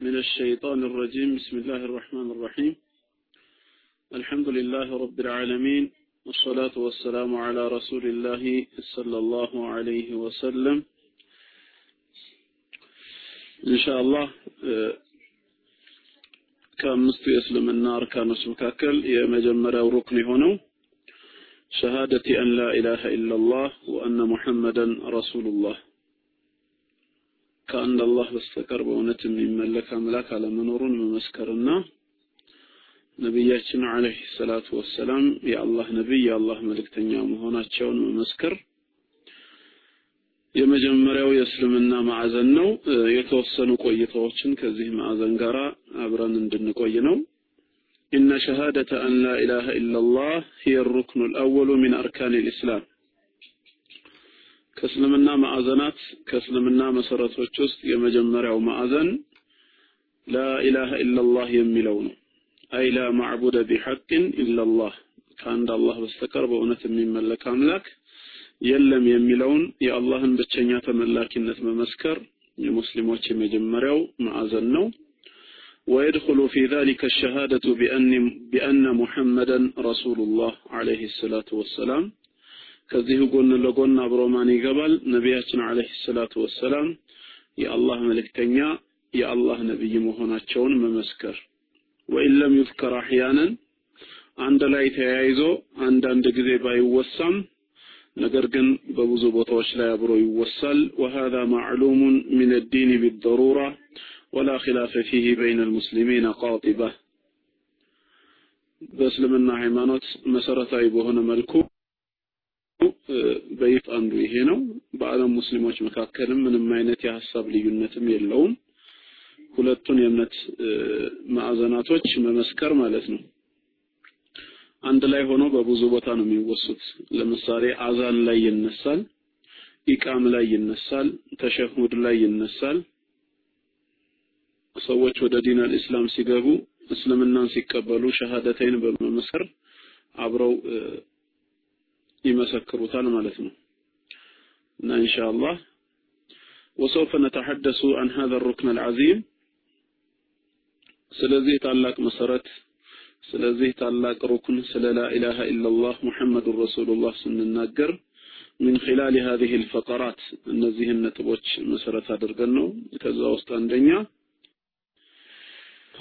من الشيطان الرجيم. بسم الله الرحمن الرحيم. الحمد لله رب العالمين والصلاة والسلام على رسول الله صلى الله عليه وسلم. إن شاء الله آه، كان مستوي أسلم النار كان سمكاكل يا مجمرة وركن هنا. شهادة أن لا إله إلا الله وأن محمدا رسول الله. ከአንድ አላህ በስተቀር በእውነት የሚመለክ አምላክ አለመኖሩን መመስከርና ነቢያችን አለይሂ ሰላቱ ወሰላም የአላህ ነቢይ የአላህ መልእክተኛ መሆናቸውን መመስከር የመጀመሪያው የእስልምና ማዕዘን ነው። የተወሰኑ ቆይታዎችን ከዚህ ማዕዘን ጋር አብረን እንድንቆይ ነው። ኢነ ሸሃደተ አን ላ ኢላሃ ኢላላህ ሂየ ሩክኑ ልአወሉ ሚን አርካን ልእስላም ከእስልምና ማዕዘናት ከእስልምና መሰረቶች ውስጥ የመጀመሪያው ማዕዘን ላኢላሃ ኢላላህ የሚለው ነው። አይ ላ ማዕቡደ ቢሐቅን ኢላላህ ከአንድ አላህ በስተቀር በእውነት የሚመለክ አምላክ የለም የሚለውን የአላህን ብቸኛ ተመላኪነት መመስከር የሙስሊሞች የመጀመሪያው ማዕዘን ነው። ويدخل في ذلك الشهادة بأن, بأن محمدا رسول الله عليه الصلاة والسلام ከዚሁ ጎን ለጎን አብሮ ማን ይገባል? ነቢያችን አለይሂ ሰላቱ ወሰላም የአላህ መልእክተኛ የአላህ ነብይ መሆናቸውን መመስከር። ወኢን ለም ዩዝከር አሕያነን አንድ ላይ ተያይዞ አንዳንድ ጊዜ ባይወሳም ነገር ግን በብዙ ቦታዎች ላይ አብሮ ይወሳል። وهذا معلوم من الدين بالضرورة ولا خلاف فيه بين المسلمين قاطبة በእስልምና ሃይማኖት መሰረታዊ በሆነ መልኩ በይፍ አንዱ ይሄ ነው። በዓለም ሙስሊሞች መካከልም ምንም አይነት የሀሳብ ልዩነትም የለውም። ሁለቱን የእምነት ማዕዘናቶች መመስከር ማለት ነው። አንድ ላይ ሆኖ በብዙ ቦታ ነው የሚወሱት። ለምሳሌ አዛን ላይ ይነሳል፣ ኢቃም ላይ ይነሳል፣ ተሸሁድ ላይ ይነሳል። ሰዎች ወደ ዲን አልእስላም ሲገቡ እስልምናን ሲቀበሉ ሸሃደተይን በመመስከር አብረው ይመሰክሩታል ማለት ነው እና ኢንሻአላህ وسوف نتحدث عن هذا الركن العظيم ስለዚህ ታላቅ መሰረት ስለዚህ ታላቅ ሩክን ስለ ላ ኢላሃ ኢላላህ ሙሐመዱን ረሱሉላህ ስንናገር من خلال هذه الفقرات እነዚህን ነጥቦች መሰረት አድርገን ነው ከዛ ውስጥ አንደኛ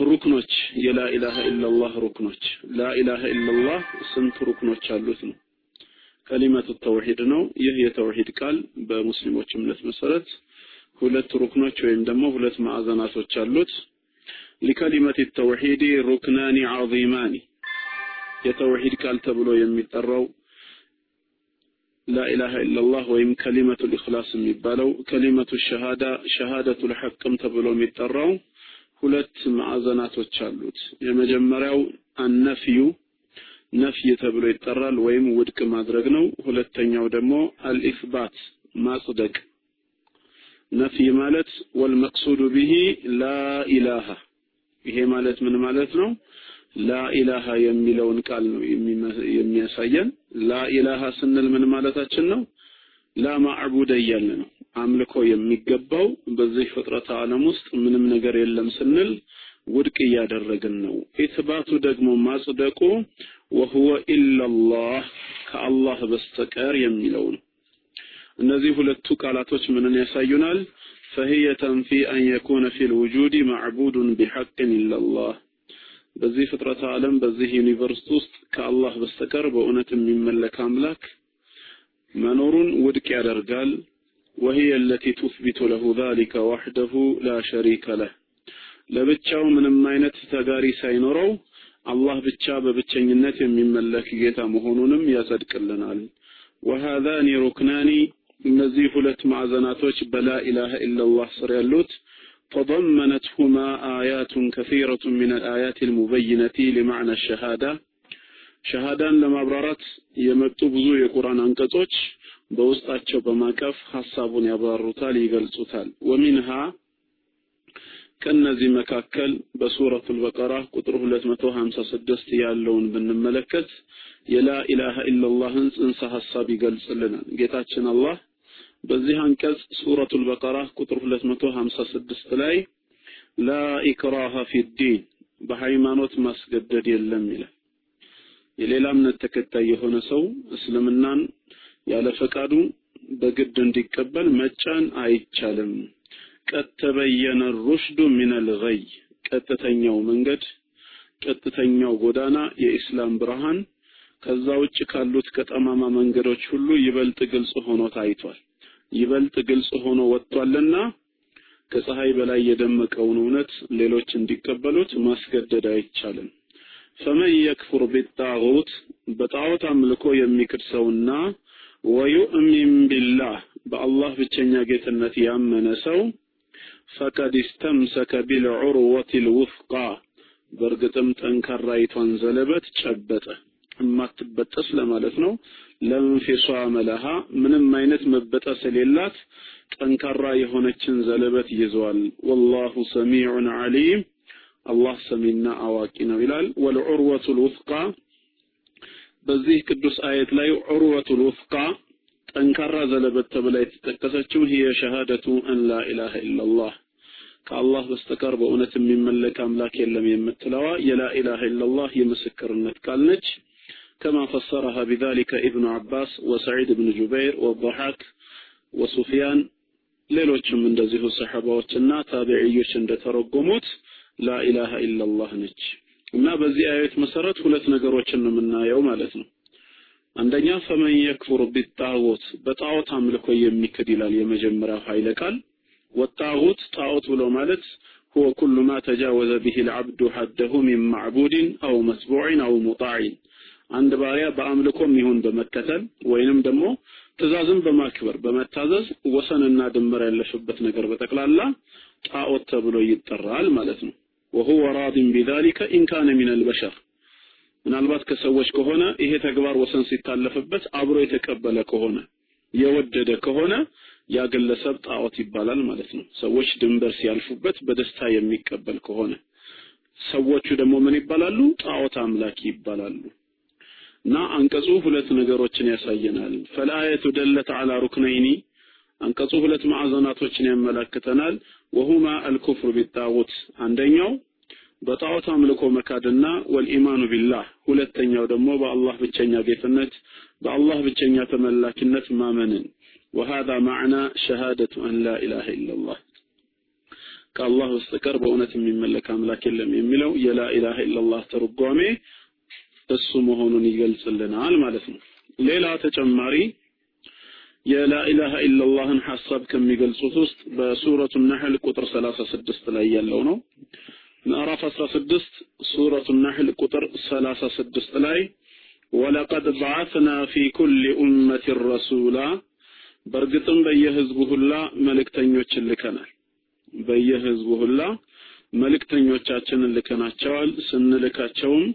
ሩክኖች የላ ኢላሃ ኢላላህ ሩክኖች ላ ኢላሃ ኢላላህ ስንት ሩክኖች አሉት ነው ከሊመቱ ተውሂድ ነው። ይህ የተውሂድ ቃል በሙስሊሞች እምነት መሰረት ሁለት ሩክኖች ወይም ደግሞ ሁለት ማዕዘናቶች አሉት። ሊከሊመት ተውሂድ ሩክናኒ ዐዚማኒ። የተውሂድ ቃል ተብሎ የሚጠራው ላኢላሃ ኢላላህ ወይም ከሊመቱ ኢኽላስ የሚባለው ከሊመቱ ሸሃዳ ሸሃደቱ ልሐቅም ተብሎ የሚጠራው ሁለት ማዕዘናቶች አሉት። የመጀመሪያው አነፍዩ ነፍይ ተብሎ ይጠራል ወይም ውድቅ ማድረግ ነው። ሁለተኛው ደግሞ አልኢስባት ማጽደቅ። ነፍይ ማለት ወልመቅሱዱ ቢሂ ላኢላሃ ይሄ ማለት ምን ማለት ነው? ላኢላሃ የሚለውን ቃል ነው የሚያሳየን። ላኢላሃ ስንል ምን ማለታችን ነው? ላ ማዕቡደ እያልን ነው። አምልኮ የሚገባው በዚህ ፍጥረት ዓለም ውስጥ ምንም ነገር የለም ስንል ውድቅ እያደረግን ነው ኢትባቱ ደግሞ ማጽደቁ ወሁወ ኢላላህ ከአላህ በስተቀር የሚለው ነው እነዚህ ሁለቱ ቃላቶች ምንን ያሳዩናል فهي تنفي أن يكون في الوجود معبود بحق إلا الله በዚህ ፍጥረት ዓለም በዚህ ዩኒቨርስ ውስጥ ከአላህ በስተቀር በእውነት የሚመለክ አምላክ መኖሩን ውድቅ ያደርጋል وهي التي تثبت له ذلك وحده لا شريك له ለብቻው ምንም አይነት ተጋሪ ሳይኖረው አላህ ብቻ በብቸኝነት የሚመለክ ጌታ መሆኑንም ያጸድቅልናል وهذان ركنان እነዚህ ሁለት ማዕዘናቶች በላ ኢላሃ ኢላላህ ስር ያሉት تضمنتهما آيات كثيرة من الآيات المبينة لمعنى الشهادة ሸሃዳን ለማብራራት የመጡ ብዙ የቁርአን አንቀጾች በውስጣቸው በማቀፍ ሐሳቡን ያብራሩታል ይገልጹታል ወሚንሃ ከነዚህ መካከል በሱረቱል በቀራ ቁጥር 256 ያለውን ብንመለከት የላ ኢላሃ ኢላላህን ጽንሰ ሐሳብ ይገልጽልናል ጌታችን አላህ በዚህ አንቀጽ ሱረቱል በቀራ ቁጥር 256 ላይ ላ ኢክራሃ ፊዲን በሃይማኖት ማስገደድ የለም ይላል። የሌላ እምነት ተከታይ የሆነ ሰው እስልምናን ያለ ፈቃዱ በግድ እንዲቀበል መጫን አይቻልም። ቀድ ተበየነ ሩሽዱ ሚነል ገይ ቀጥተኛው መንገድ ቀጥተኛው ጎዳና የኢስላም ብርሃን ከዛ ውጭ ካሉት ከጠማማ መንገዶች ሁሉ ይበልጥ ግልጽ ሆኖ ታይቷል። ይበልጥ ግልጽ ሆኖ ወጥቷልና ከፀሐይ በላይ የደመቀውን እውነት ሌሎች እንዲቀበሉት ማስገደድ አይቻልም። ፈመን የክፉር ቢጣዖት በጣዖት አምልኮ የሚክድ ሰውና ወዩእሚን ቢላህ በአላህ ብቸኛ ጌትነት ያመነ ሰው ፈቀድ እስተምሰከ ቢልዑርወት ልውፍቃ በእርግጥም ጠንካራይቷን ዘለበት ጨበጠ። የማትበጠስ ለማለት ነው። ለንፊሷመ ለሃ ምንም አይነት መበጠስ የሌላት ጠንካራ የሆነችን ዘለበት ይዟል። ወላሁ ሰሚዑን ዓሊም አላህ ሰሚና አዋቂ ነው ይላል። ወልዑርወቱል ውፍቃ በዚህ ቅዱስ አየት ላይ ዑርወቱል ውፍቃ ጠንካራ ዘለበት ተብላ የተጠቀሰችው ሂየ ሸሃደቱ አን ላ ኢላሃ ኢላላህ ከአላህ በስተቀር በእውነት የሚመለክ አምላክ የለም የምትለዋ የላ ኢላሃ ኢላላህ የምስክርነት ቃል ነች። كما فسرها بذلك ابن عباس وسعيد بن جبير والضحاك وسفيان ሌሎችም እንደዚሁ ሰሐባዎችና ታቢዕዮች እንደተረጎሙት ላኢላሃ ኢላላህ ነች እና በዚህ አየት መሰረት ሁለት ነገሮችን ነው የምናየው ማለት ነው። አንደኛ ፈመን የክፉር ቢጣዖት በጣዖት አምልኮ የሚክድ ይላል የመጀመሪያው ኃይለ ቃል። ወጣዖት ጣዖት ብሎ ማለት هو كل ما تجاوز به العبد حده من معبود أو متبوع أو مطاع አንድ ባሪያ በአምልኮም ይሁን በመከተል ወይንም ደግሞ ትእዛዝን በማክበር በመታዘዝ ወሰንና ድንበር ያለፈበት ነገር በጠቅላላ ጣዖት ተብሎ ይጠራል ማለት ነው። وهو راض بذلك إن كان من البشر ምናልባት ከሰዎች ከሆነ ይሄ ተግባር ወሰን ሲታለፍበት አብሮ የተቀበለ ከሆነ የወደደ ከሆነ ያ ግለሰብ ጣዖት ይባላል ማለት ነው። ሰዎች ድንበር ሲያልፉበት በደስታ የሚቀበል ከሆነ ሰዎቹ ደግሞ ምን ይባላሉ? ጣዖት አምላኪ ይባላሉ። እና አንቀጹ ሁለት ነገሮችን ያሳየናል። ፈልአየቱ ደለት አላ ሩክነይኒ አንቀጹ ሁለት ማዕዘናቶችን ያመላክተናል። ወሁማ አልኩፍር ቢጣዖት አንደኛው በጣዖት አምልኮ መካድና ወልኢማኑ ቢላህ ሁለተኛው ደግሞ በአላህ ብቸኛ ጌትነት በአላህ ብቸኛ ተመላኪነት ማመንን وهذا معنى شهادة أن لا إله إلا الله ከአላህ በስተቀር በእውነት የሚመለክ አምላክ የለም የሚለው የላ ኢላሃ ኢላላህ ተርጓሜ እሱ መሆኑን ይገልጽልናል ማለት ነው። ሌላ ተጨማሪ የላ ኢላሃ ኢላላህን ሐሳብ ከሚገልጹት ውስጥ በሱረቱ ነህል ቁጥር 36 ላይ ያለው ነው። ምዕራፍ 16 ሱረቱ ነህል ቁጥር 36 ላይ ወለቀድ በዓትና ፊ ኩሊ ኡመትን ረሱላ በእርግጥም በየህዝቡ ሁላ መልእክተኞችን ልከናል። በየህዝቡ ሁላ መልእክተኞቻችንን ልከናቸዋል። ስንልካቸውም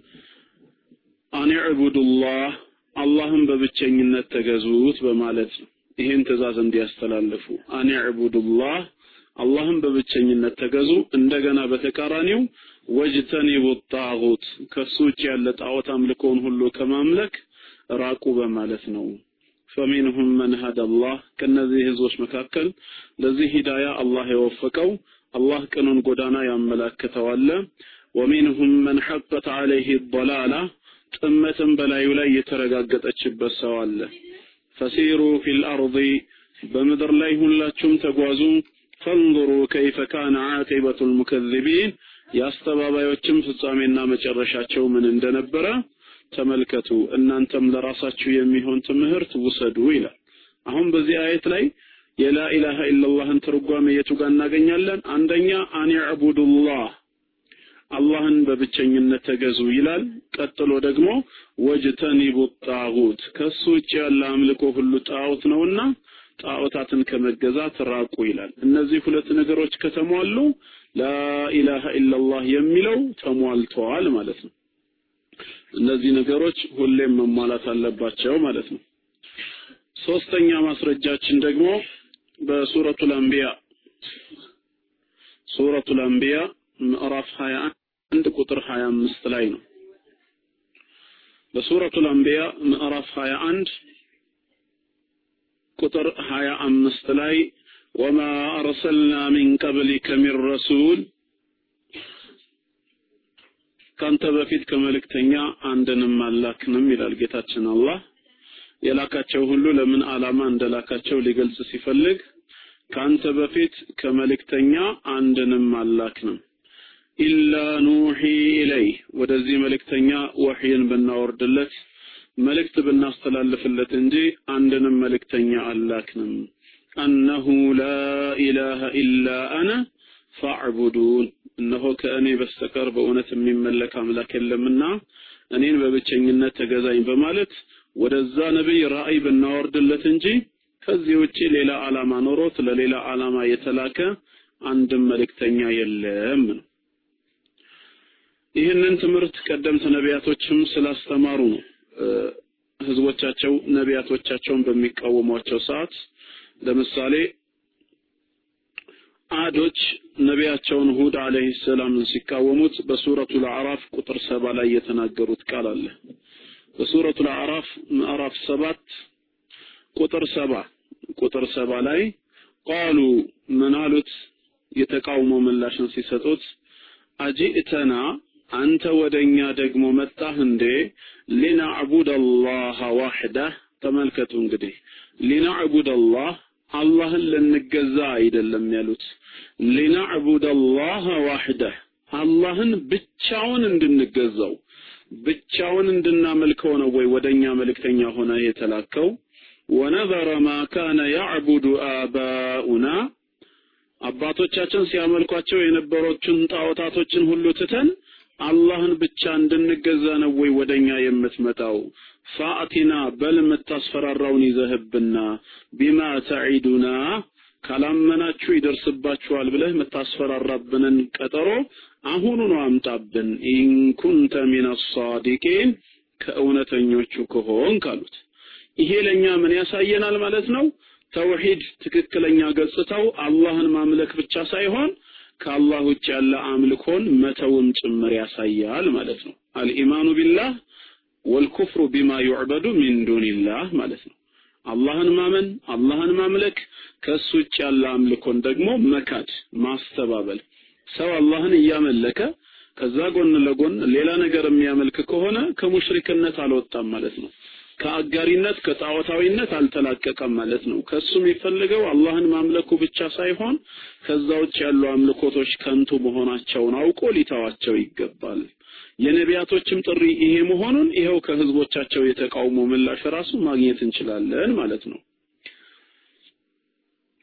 አን ዕቡዱላህ አላህን በብቸኝነት ተገዙት በማለት ነው። ይህን ትእዛዝ እንዲያስተላልፉ አን ዕቡዱላህ አላህን በብቸኝነት ተገዙ። እንደገና በተቃራኒው ወጅተኒቡ ጣዖት ከሱ ውጭ ያለ ጣዖት አምልኮውን ሁሉ ከማምለክ ራቁ በማለት ነው። ፈሚንሁም መን ሀደላህ ከነዚህ ህዝቦች መካከል ለዚህ ሂዳያ አላህ የወፈቀው አላህ ቅኑን ጎዳና ያመላክተዋል። ወሚንሁም መን ሐቀት ዐለይህ ضላላ ጥመትም በላዩ ላይ የተረጋገጠችበት ሰው አለ። ፈሲሩ ፊል አርዲ በምድር ላይ ሁላችሁም ተጓዙ። ፈንظሩ ከይፈ ካነ ዓቂበቱል ሙከዚቢን የአስተባባዮችም ፍጻሜና መጨረሻቸው ምን እንደነበረ ተመልከቱ፣ እናንተም ለራሳችሁ የሚሆን ትምህርት ውሰዱ ይላል። አሁን በዚህ አየት ላይ የላ ኢላሃ ኢላላህን ትርጓሜ የቱ ጋር እናገኛለን? አንደኛ አን ያዕቡዱላህ አላህን በብቸኝነት ተገዙ ይላል። ቀጥሎ ደግሞ ወጅተኒቡ ጣጉት ከሱ ውጭ ያለ አምልኮ ሁሉ ጣዖት ነውና ጣዖታትን ከመገዛት ራቁ ይላል። እነዚህ ሁለት ነገሮች ከተሟሉ ላኢላሃ ኢላላህ የሚለው ተሟልተዋል ማለት ነው። እነዚህ ነገሮች ሁሌም መሟላት አለባቸው ማለት ነው። ሶስተኛ ማስረጃችን ደግሞ በሱረቱል አንቢያ ሱረቱል አንቢያ ምዕራፍ 21 ቁጥር 25 ላይ ነው። በሱረቱል አንቢያ ምዕራፍ 21 ቁጥር 25 ላይ ወማ አርሰልና ሚን ቀብሊከ ሚን ረሱል። ካንተ በፊት ከመልእክተኛ አንድንም አላክንም ይላል ጌታችን አላህ። የላካቸው ሁሉ ለምን ዓላማ እንደላካቸው ሊገልጽ ሲፈልግ ካንተ በፊት ከመልእክተኛ አንድንም አላክንም ኢላ ኑሒ ኢለይ ወደዚህ መልእክተኛ ወሕይን ብናወርድለት መልእክት ብናስተላልፍለት እንጂ አንድንም መልእክተኛ አላክንም። አነሁ ላ ኢላሃ ኢላ አነ ፋዕቡዱን እነሆ ከእኔ በስተቀር በእውነት የሚመለክ አምላክ የለምና እኔን በብቸኝነት ተገዛኝ በማለት ወደዛ ነቢይ ራእይ ብናወርድለት እንጂ ከዚህ ውጪ ሌላ ዓላማ ኖሮት ለሌላ ዓላማ የተላከ አንድም መልእክተኛ የለም ነው። ይህንን ትምህርት ቀደምት ነቢያቶችም ስላስተማሩ ነው ህዝቦቻቸው ነቢያቶቻቸውን በሚቃወሟቸው ሰዓት ለምሳሌ አዶች ነቢያቸውን ሁድ አለይሂ ሰላምን ሲቃወሙት በሱረቱል አዕራፍ ቁጥር ሰባ ላይ የተናገሩት ቃል አለ። በሱረቱል አዕራፍ ምዕራፍ ሰባት ቁጥር ሰባ ቁጥር ሰባ ላይ ቃሉ ምን አሉት? የተቃውሞ ምላሽን ሲሰጡት አጂእተና አንተ ወደኛ ደግሞ መጣህ እንዴ? ሊናዕቡድ አላህ ዋሕዳህ ተመልከቱ እንግዲህ። ሊናዕቡድ አላህ አላህን ልንገዛ አይደለም ያሉት። ሊናዕቡድ አላህ ዋሕደህ አላህን ብቻውን እንድንገዛው። ብቻውን እንድናመልከው ነው ወይ ወደኛ መልእክተኛ ሆነ የተላከው? ወነዘረ ማ ካነ ያዕቡዱ አባኡና። አባቶቻችን ሲያመልኳቸው የነበሮችን ጣዖታቶችን ሁሉ ትተን አላህን ብቻ እንድንገዛ ነው ወይ ወደኛ የምትመጣው? ፋአቲና በል የምታስፈራራውን ይዘህብና ቢማ ተዒዱና ካላመናችሁ ይደርስባችኋል ብለህ የምታስፈራራብንን ቀጠሮ አሁኑኑ አምጣብን። ኢንኩንተ ሚነ ሳዲቂን ከእውነተኞቹ ከሆንክ አሉት። ይሄ ለኛ ምን ያሳየናል ማለት ነው? ተውሂድ ትክክለኛ ገጽታው አላህን ማምለክ ብቻ ሳይሆን ከአላህ ውጭ ያለ አምልኮን መተውም ጭምር ያሳያል ማለት ነው። አልኢማኑ ቢላህ ወልኩፍሩ ቢማ ዩዕበዱ ሚን ዱንላህ ማለት ነው። አላህን ማመን፣ አላህን ማምለክ፣ ከሱ ውጭ ያለ አምልኮን ደግሞ መካድ፣ ማስተባበል። ሰው አላህን እያመለከ ከዛ ጎን ለጎን ሌላ ነገር የሚያመልክ ከሆነ ከሙሽሪክነት አልወጣም ማለት ነው። ከአጋሪነት ከጣዖታዊነት አልተላቀቀም ማለት ነው። ከሱ የሚፈልገው አላህን ማምለኩ ብቻ ሳይሆን ከዛ ውጭ ያሉ አምልኮቶች ከንቱ መሆናቸውን አውቆ ሊተዋቸው ይገባል። የነቢያቶችም ጥሪ ይሄ መሆኑን ይኸው ከህዝቦቻቸው የተቃውሞ ምላሽ ራሱ ማግኘት እንችላለን ማለት ነው።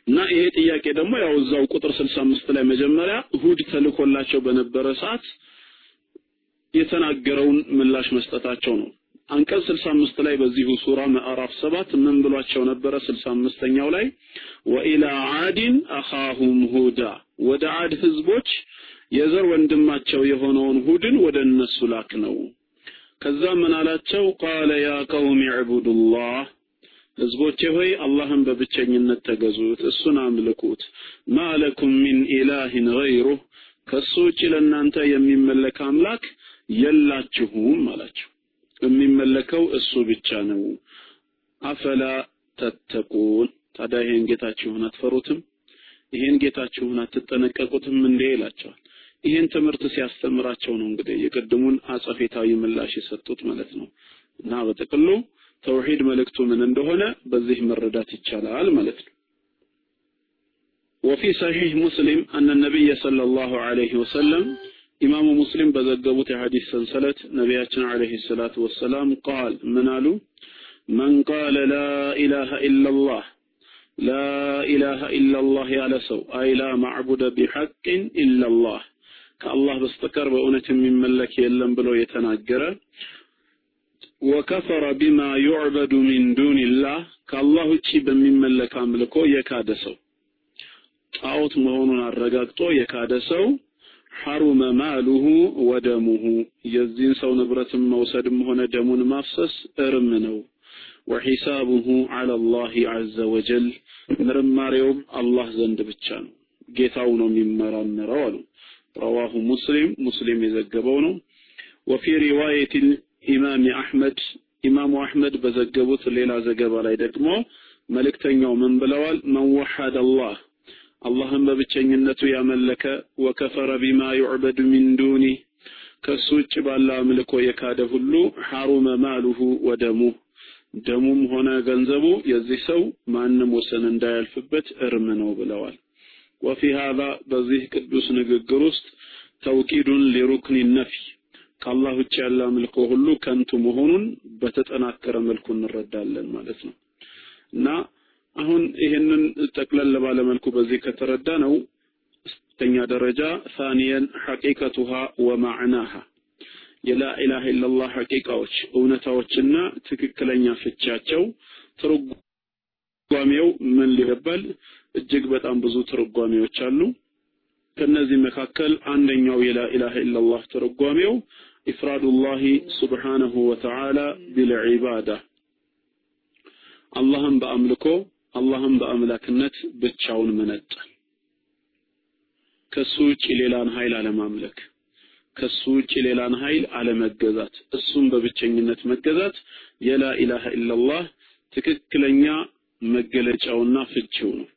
እና ይሄ ጥያቄ ደግሞ ያው እዛው ቁጥር 65 ላይ መጀመሪያ ሁድ ተልኮላቸው በነበረ ሰዓት የተናገረውን ምላሽ መስጠታቸው ነው። አንቀጽ 65 ላይ በዚሁ ሱራ ምዕራፍ 7 ምን ብሏቸው ነበረ? 65ኛው ላይ ወኢላ ዓድን አኻሁም ሁዳ ወደ ዓድ ህዝቦች የዘር ወንድማቸው የሆነውን ሁድን ወደ እነሱ ላክ ነው። ከዛ ምን አላቸው? ቃለ ያ ቀውም ዕቡዱላህ ህዝቦቼ ሆይ አላህን በብቸኝነት ተገዙት፣ እሱን አምልኩት። ማለኩም ሚን ኢላሂን ገይሩህ ከሱ ውጭ ለእናንተ የሚመለክ አምላክ የላችሁም አላቸው። የሚመለከው እሱ ብቻ ነው። አፈላ ተተቁን ታዲያ ይሄን ጌታችሁን አትፈሩትም? ይሄን ጌታችሁን አትጠነቀቁትም እንዴ ይላቸዋል። ይሄን ትምህርት ሲያስተምራቸው ነው እንግዲህ የቅድሙን አጸፌታዊ ምላሽ የሰጡት ማለት ነው። እና በጥቅሉ ተውሂድ መልእክቱ ምን እንደሆነ በዚህ መረዳት ይቻላል ማለት ነው። وفي صحيح مسلم أن النبي صلى الله عليه وسلم ኢማሙ ሙስሊም በዘገቡት የሐዲስ ሰንሰለት ነቢያችን አለይሂ ሰላቱ ወሰላም ቃል ምን አሉ? መን ቃለ ላ ኢላሃ ኢላላህ ላ ኢላላህ ያለ ሰው አይ ላ ማዕቡደ ቢሐቅን ኢላላህ ከአላህ በስተቀር በእውነት የሚመለክ የለም ብሎ የተናገረ ወከፈረ ቢማ ዩዕበዱ ሚን ዱንላህ ከአላህ ውጪ በሚመለክ አምልኮ የካደ ሰው ጣዖት መሆኑን አረጋግጦ የካደ ሰው ሐሩመ ማሉሁ ወደሙሁ የዚህን ሰው ንብረትን መውሰድም ሆነ ደሙን ማፍሰስ እርም ነው። ወሒሳቡሁ ዐላ አላህ ዐዘ ወጀል ምርማሬውም አላህ ዘንድ ብቻ ነው። ጌታው ነው የሚመራመረው አሉ። ረዋሁ ሙስሊም ሙስሊም የዘገበው ነው። ወፊ ሪዋየት ኢማም አሕመድ ኢማሙ አሕመድ በዘገቡት ሌላ ዘገባ ላይ ደግሞ መልእክተኛው ምን ብለዋል? መን ወሐደ አላህ አላህን በብቸኝነቱ ያመለከ ወከፈረ ቢማ ዩዕበዱ ሚን ዱኒህ ከሱ ውጭ ባለ አምልኮ የካደ ሁሉ ሐሩመ ማሉሁ ወደሙ ደሙም ሆነ ገንዘቡ የዚህ ሰው ማንም ወሰን እንዳያልፍበት እርም ነው ብለዋል። ወፊ ሀዛ በዚህ ቅዱስ ንግግር ውስጥ ተውቂዱን ሊሩክኒ ነፊ ከአላህ ውጭ ያለ አምልኮ ሁሉ ከንቱ መሆኑን በተጠናከረ መልኩ እንረዳለን ማለት ነው እና አሁን ይህንን ጠቅለል ባለ መልኩ በዚህ ከተረዳ ነው ስተኛ ደረጃ ሳኒየን ሐቂቀቱሃ ወማዕናሃ የላ ኢላሃ ኢላላህ ሐቂቃዎች እውነታዎችና ትክክለኛ ፍቻቸው ትርጓሜው ምን ሊባል እጅግ በጣም ብዙ ትርጓሜዎች አሉ። ከነዚህ መካከል አንደኛው የላ ኢላሃ ኢላላህ ትርጓሜው ኢፍራዱላሂ ሱብሓነሁ ወተዓላ ቢልዒባዳ አላህን በአምልኮ አላህን በአምላክነት ብቻውን መነጠል፣ ከሱ ውጭ ሌላን ኃይል አለማምለክ፣ ከሱ ውጭ ሌላን ኃይል አለመገዛት፣ እሱም በብቸኝነት መገዛት የላ ኢላሃ ኢላላህ ትክክለኛ መገለጫውና ፍቺው ነው።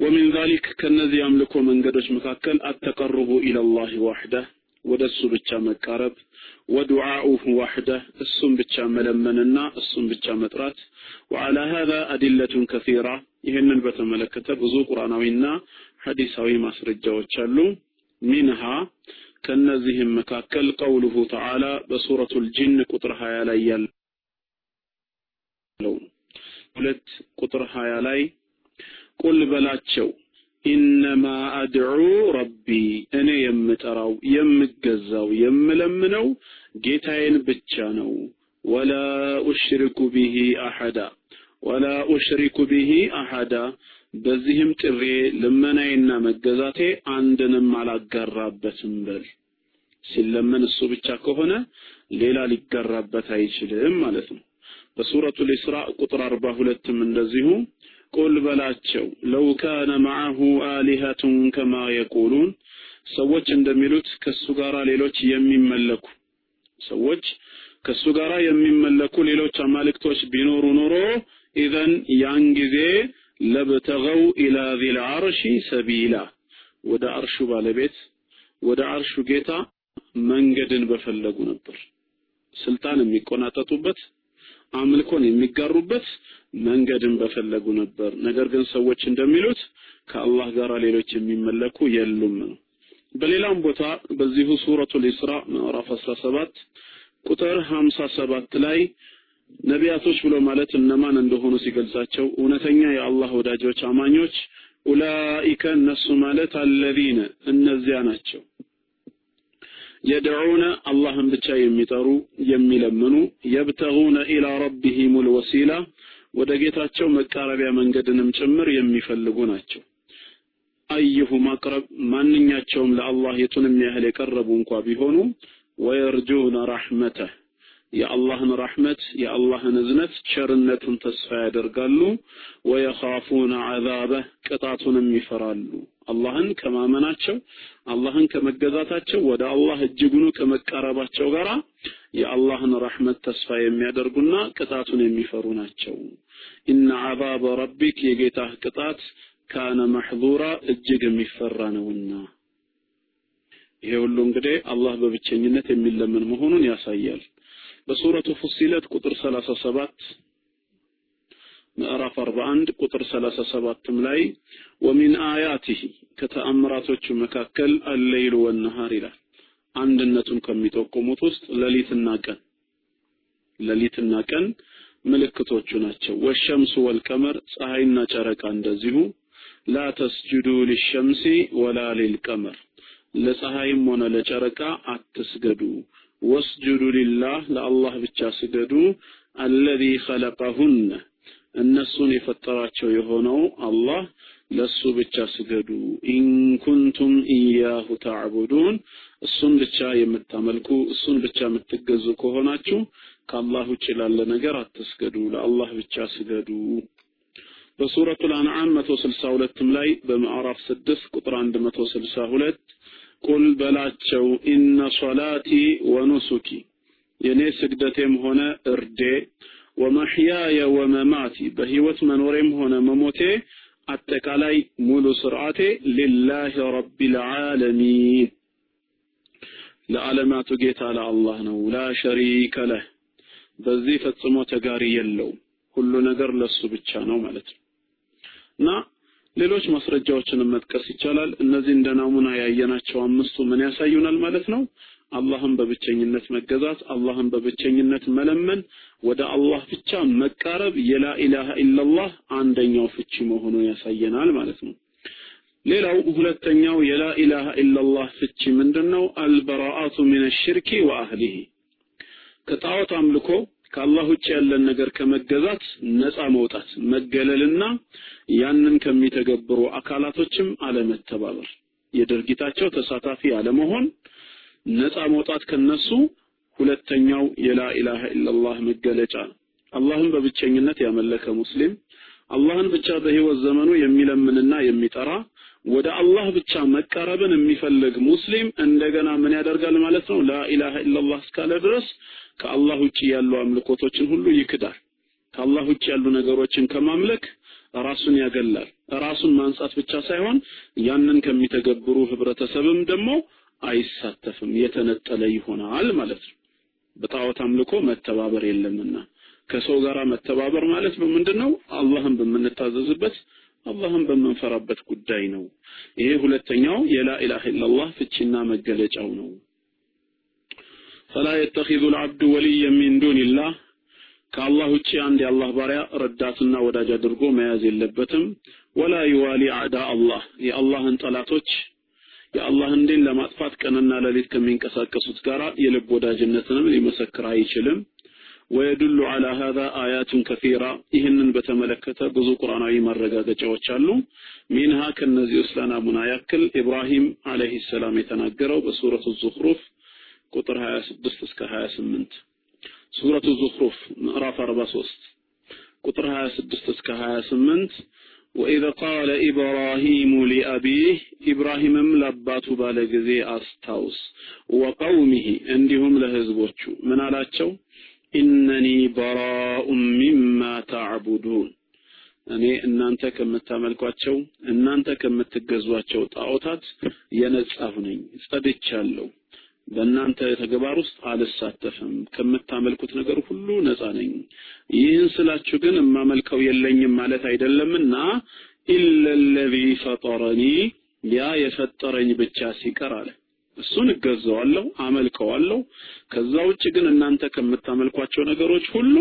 ወሚን ዛሊክ ከነዚህ አምልኮ መንገዶች መካከል አተቀርቡ ኢለላህ ዋሕደህ ወደ እሱ ብቻ መቃረብ፣ ወዱዓኡሁ ዋሕደህ እሱም ብቻ መለመንና እሱም ብቻ መጥራት። ወዓላ ሃዛ አዲለቱን ከሲራ ይህንን በተመለከተ ብዙ ቁርአናዊና ሐዲሳዊ ማስረጃዎች አሉ። ሚንሃ ከነዚህም መካከል ቀውሉሁ ተዓላ በሱረቱል ጂን ቁጥር 20 ላይ ያለው ሁለት ቁጥር 20 ላይ ቁል በላቸው ኢነማ አድዑ ረቢ እኔ የምጠራው የምገዛው የምለምነው ጌታዬን ብቻ ነው። ወላ ኡሽሪኩ ቢሂ አሐዳ ወላ ኡሽሪኩ ቢሂ አሐዳ በዚህም ጥሬ ልመናዬና መገዛቴ አንድንም አላጋራበትም በል። ሲለመን እሱ ብቻ ከሆነ ሌላ ሊጋራበት አይችልም ማለት ነው። በሱረቱል ኢስራ ቁጥር 42ም እንደዚሁ ቁል በላቸው። ለው ካነ መዐሁ አሊሀቱን ከማ የቁሉን። ሰዎች እንደሚሉት ከሱ ጋር ሌሎች የሚመለኩ ሰዎች ከሱ ጋር የሚመለኩ ሌሎች አማልክቶች ቢኖሩ ኖሮ ኢዘን ያን ጊዜ ለብተገው ኢላ ዚል አርሺ ሰቢላ። ወደ አርሹ ባለቤት ወደ አርሹ ጌታ መንገድን በፈለጉ ነበር። ስልጣን የሚቆናጠጡበት አምልኮን የሚጋሩበት መንገድን በፈለጉ ነበር። ነገር ግን ሰዎች እንደሚሉት ከአላህ ጋር ሌሎች የሚመለኩ የሉም ነው። በሌላም ቦታ በዚሁ ሱረቱል ኢስራ ምዕራፍ 17 ቁጥር 57 ላይ ነቢያቶች ብሎ ማለት እነማን እንደሆኑ ሲገልጻቸው እውነተኛ የአላህ ወዳጆች አማኞች ኡላኢከ እነሱ ማለት አለዚነ እነዚያ ናቸው የድዑነ አላህን ብቻ የሚጠሩ የሚለምኑ የብተጉነ ኢላ ረቢሂሙል ወሲላ ወደ ጌታቸው መቃረቢያ መንገድንም ጭምር የሚፈልጉ ናቸው። አዩሁም አቅረብ ማንኛቸውም ለአላህ የቱንም ያህል የቀረቡ እንኳ ቢሆኑ ወየርጁነ ረሕመተህ የአላህን ረሕመት የአላህን እዝነት ቸርነቱን ተስፋ ያደርጋሉ። ወየኻፉነ ዐዛበህ ቅጣቱንም ይፈራሉ። አላህን ከማመናቸው አላህን ከመገዛታቸው ወደ አላህ እጅጉኑ ከመቃረባቸው ጋር የአላህን ረሕመት ተስፋ የሚያደርጉና ቅጣቱን የሚፈሩ ናቸው። ኢነ ዐዛበ ረቢክ የጌታህ ቅጣት ካነ መሕዙራ እጅግ የሚፈራ ነውና። ይሄ ሁሉ እንግዲህ አላህ በብቸኝነት የሚለምን መሆኑን ያሳያል። በሱረቱ ፉሲለት ቁጥር 37 ምዕራፍ 41 ቁጥር 37ም ላይ ወሚን አያቲሂ ከተአምራቶቹ መካከል አለይሉ ወነሃር ይላል። አንድነቱን ከሚጠቁሙት ውስጥ ሌሊትና ቀን ሌሊትና ቀን ምልክቶቹ ናቸው። ወሸምሱ ወልቀመር ፀሐይና ጨረቃ እንደዚሁ ላ ተስጁዱ ሊሸምሲ ወላ ሊልቀመር ለፀሐይም ሆነ ለጨረቃ አትስገዱ። ወስጁዱ ሊላህ ለአላህ ብቻ ስገዱ። አለዚ ኸለቀሁነ እነሱን የፈጠራቸው የሆነው አላህ ለሱ ብቻ ስገዱ። ኢንኩንቱም ኢያሁ ተዕቡዱን እሱን ብቻ የምታመልኩ እሱን ብቻ የምትገዙ ከሆናችሁ ከአላህ ውጭ ላለ ነገር አትስገዱ፣ ለአላህ ብቻ ስገዱ። በሱረቱል አንዓም 162ም ላይ በምዕራፍ 6 ቁጥር 162 ቁል በላቸው ኢነ ሶላቲ ወኑሱኪ የኔ ስግደቴም ሆነ እርዴ ወመሕያየ ወመማቲ በህይወት መኖሬም ሆነ መሞቴ አጠቃላይ ሙሉ ስርዓቴ ሊላሂ ረቢል ዓለሚን። ለዓለማቱ ጌታ ለአላህ ነው። ላ ሸሪከ ለህ በዚህ ፈጽሞ ተጋሪ የለውም። ሁሉ ነገር ለሱ ብቻ ነው ማለት ነው። እና ሌሎች ማስረጃዎችንም መጥቀስ ይቻላል። እነዚህ እንደ ናሙና ያየናቸው አምስቱ ምን ያሳዩናል ማለት ነው አላህን በብቸኝነት መገዛት አላህን በብቸኝነት መለመን ወደ አላህ ብቻ መቃረብ የላ ኢላሃ ኢላላህ አንደኛው ፍቺ መሆኑን ያሳየናል ማለት ነው። ሌላው ሁለተኛው የላ ኢላሃ ኢላላህ ፍቺ ምንድነው? አልበራአቱ ሚን ሽርኪ ወአህሊሂ። ከጣዖት አምልኮ ከአላህ ውጭ ያለን ነገር ከመገዛት ነፃ መውጣት መገለልና ያንን ከሚተገብሩ አካላቶችም አለመተባበር የድርጊታቸው ተሳታፊ አለመሆን ነፃ መውጣት ከነሱ ሁለተኛው የላ ኢላሃ ኢላላህ መገለጫ። አላህን በብቸኝነት ያመለከ ሙስሊም አላህን ብቻ በህይወት ዘመኑ የሚለምንና የሚጠራ ወደ አላህ ብቻ መቃረብን የሚፈልግ ሙስሊም እንደገና ምን ያደርጋል ማለት ነው? ላኢላሃ ኢላላህ እስካለ ድረስ ከአላህ ውጭ ያሉ አምልኮቶችን ሁሉ ይክዳል። ከአላህ ውጭ ያሉ ነገሮችን ከማምለክ ራሱን ያገላል። ራሱን ማንጻት ብቻ ሳይሆን ያንን ከሚተገብሩ ህብረተሰብም ደግሞ አይሳተፍም። የተነጠለ ይሆናል ማለት ነው። በጣዖት አምልኮ መተባበር የለምና። ከሰው ጋር መተባበር ማለት በምንድን ነው አላህን በምንታዘዝበት አላህን በምንፈራበት ጉዳይ ነው። ይሄ ሁለተኛው የላኢላህ ኢላላህ ፍቺና መገለጫው ነው። ፈላ የተኪዙ ልዓብዱ ወልያ ሚን ዱንላህ ከአላህ ውጭ አንድ የአላህ ባሪያ ረዳትና ወዳጅ አድርጎ መያዝ የለበትም። ወላ ዩዋሊ አዕዳ አላህ። የአላህን ጠላቶች يا الله اندين لما اتفات كننا لليت كمين كساد كسود كارا يلب ودا جنتنا من يمسكر هاي شلم ويدل على هذا آيات كثيرة إهنن بتملكة بزو قرآن عيما الرجاجة وشالو منها كالنزي أسلنا منايكل إبراهيم عليه السلام يتنقره بسورة الزخرف قطر هاي هاي سمنت سورة الزخرف رافر ربا سوست قطر هاي هاي سمنت ወኢዝ ቃለ ኢብራሂሙ ሊአቢህ ኢብራሂምም ለአባቱ ባለ ጊዜ አስታውስ። ወቀውሚህ እንዲሁም ለህዝቦቹ ምን አላቸው? ኢነኒ በራኡን ሚማ ተዕቡዱን። እኔ እናንተ ከምታመልኳቸው እናንተ ከምትገዟቸው ጣዖታት የነጻሁ ነኝ ጸድቻለሁ። በእናንተ ተግባር ውስጥ አልሳተፍም። ከምታመልኩት ነገር ሁሉ ነፃ ነኝ። ይህን ስላችሁ ግን የማመልከው የለኝም ማለት አይደለምና ኢለ ለዚ ፈጠረኒ ያ የፈጠረኝ ብቻ ሲቀር አለ እሱን እገዛዋለሁ አመልከዋለሁ። ከዛ ውጭ ግን እናንተ ከምታመልኳቸው ነገሮች ሁሉ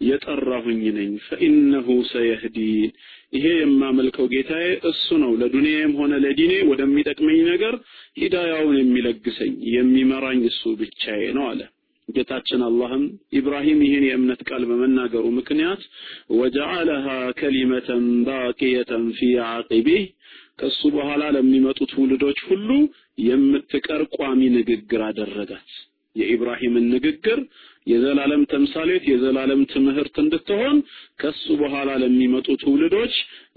የጠራሁኝ ነኝ። ፈኢነሁ ሰየህዲን። ይሄ የማመልከው ጌታዬ እሱ ነው። ለዱንያም ሆነ ለዲኔ ወደሚጠቅመኝ ነገር ሂዳያውን የሚለግሰኝ የሚመራኝ እሱ ብቻዬ ነው አለ ጌታችን አላህም ኢብራሂም ይህን የእምነት ቃል በመናገሩ ምክንያት ወጀዐለሃ ከሊመተን ባቂየተን ፊ ዓቂቢህ ከሱ በኋላ ለሚመጡ ትውልዶች ሁሉ የምትቀር ቋሚ ንግግር አደረጋት። የኢብራሂምን ንግግር የዘላለም ተምሳሌት የዘላለም ትምህርት እንድትሆን ከሱ በኋላ ለሚመጡ ትውልዶች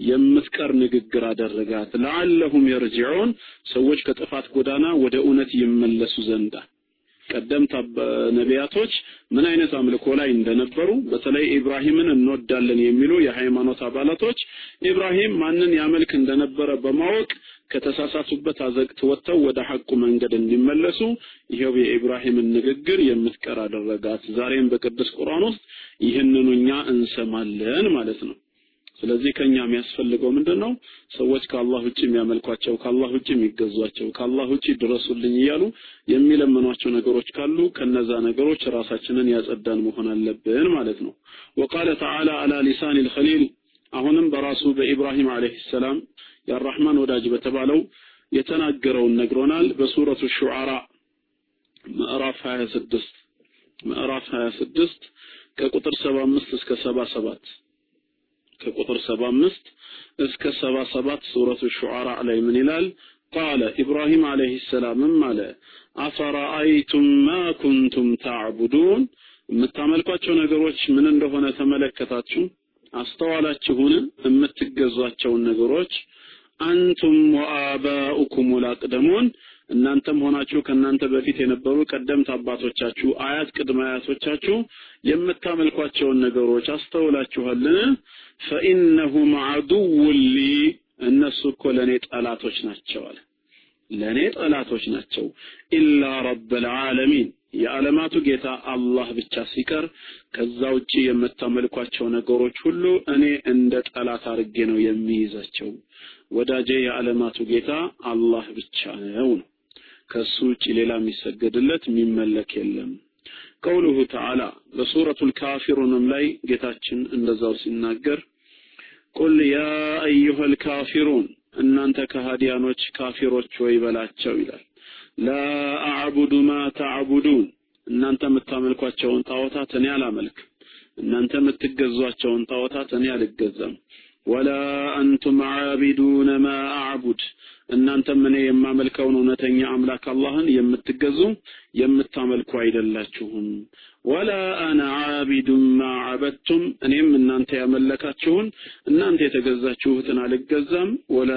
የምትቀር ንግግር አደረጋት። ለዓለሁም የርጅዑን ሰዎች ከጥፋት ጎዳና ወደ እውነት ይመለሱ ዘንዳ ቀደምት ነቢያቶች ምን አይነት አምልኮ ላይ እንደነበሩ በተለይ ኢብራሂምን እንወዳለን የሚሉ የሃይማኖት አባላቶች ኢብራሂም ማንን ያመልክ እንደነበረ በማወቅ ከተሳሳቱበት አዘቅት ወጥተው ወደ ሐቁ መንገድ እንዲመለሱ ይሄው የኢብራሂምን ንግግር የምትቀር አደረጋት። ዛሬም በቅዱስ ቁርአን ውስጥ ይህንኑ እኛ እንሰማለን ማለት ነው ስለዚህ ከኛ የሚያስፈልገው ምንድነው ሰዎች ከአላህ ውጭ የሚያመልኳቸው፣ ከአላህ ውጭ የሚገዟቸው፣ ከአላህ ውጭ ድረሱልኝ እያሉ የሚለምኗቸው ነገሮች ካሉ ከነዛ ነገሮች ራሳችንን ያጸዳን መሆን አለብን ማለት ነው። ወቃለ ተዓላ አላ ሊሳን ልኸሊል አሁንም በራሱ በኢብራሂም አለይሂ ሰላም የአራህማን ወዳጅ በተባለው የተናገረውን ነግሮናል። በሱረቱ ሹዓራ ምዕራፍ 26 ምዕራፍ 26 ከቁጥር 75 እስከ 77 ከቁጥር 75 እስከ 77 ሱረቱ ሹዓራ ላይ ምን ይላል? ቃለ ኢብራሂም አለይሂ ሰላምም አለ አፈራአይቱም ማ ኩንቱም ታዕቡዱን የምታመልኳቸው ነገሮች ምን እንደሆነ ተመለከታችሁ? አስተዋላችሁን? የምትገዟቸውን ነገሮች? አንቱም ወአባኡኩም ላቅደሙን እናንተም ሆናችሁ ከእናንተ በፊት የነበሩ ቀደምት አባቶቻችሁ አያት ቅድመ አያቶቻችሁ የምታመልኳቸውን ነገሮች አስተውላችኋልን ፈኢነሁም አዱውን ሊ እነሱ እኮ ለእኔ ጠላቶች ናቸው ለእኔ ጠላቶች ናቸው። ኢላ ረብል ዓለሚን የዓለማቱ ጌታ አላህ ብቻ ሲቀር ከዛ ውጪ የምታመልኳቸው ነገሮች ሁሉ እኔ እንደ ጠላት አድርጌ ነው የሚይዛቸው። ወዳጄ የዓለማቱ ጌታ አላህ ብቻ ነው ነው። ከሱ ውጪ ሌላ የሚሰገድለት የሚመለክ የለም። ቀውሉሁ ተዓላ በሱረቱል ካፊሩንም ላይ ጌታችን እንደዛው ሲናገር ቁል ያ አዩሀል ካፊሩን እናንተ ከሃዲያኖች ካፊሮች ወይ በላቸው ይላል። ላ አዕቡዱ ማ ተዕቡዱን እናንተ የምታመልኳቸውን ጣዖታት እኔ አላመልክም። እናንተ የምትገዟቸውን ጣዖታት እኔ አልገዛም። ወላ አንቱም ዓቢዱነ ማ አዕቡድ እናንተም እኔ የማመልከውን እውነተኛ አምላክ አላህን የምትገዙ የምታመልኩ አይደላችሁም። ወላ አነ ዓቢዱን ማ ዓበድቱም እኔም እናንተ ያመለካችሁን እናንተ የተገዛችሁትን አልገዛም። ወላ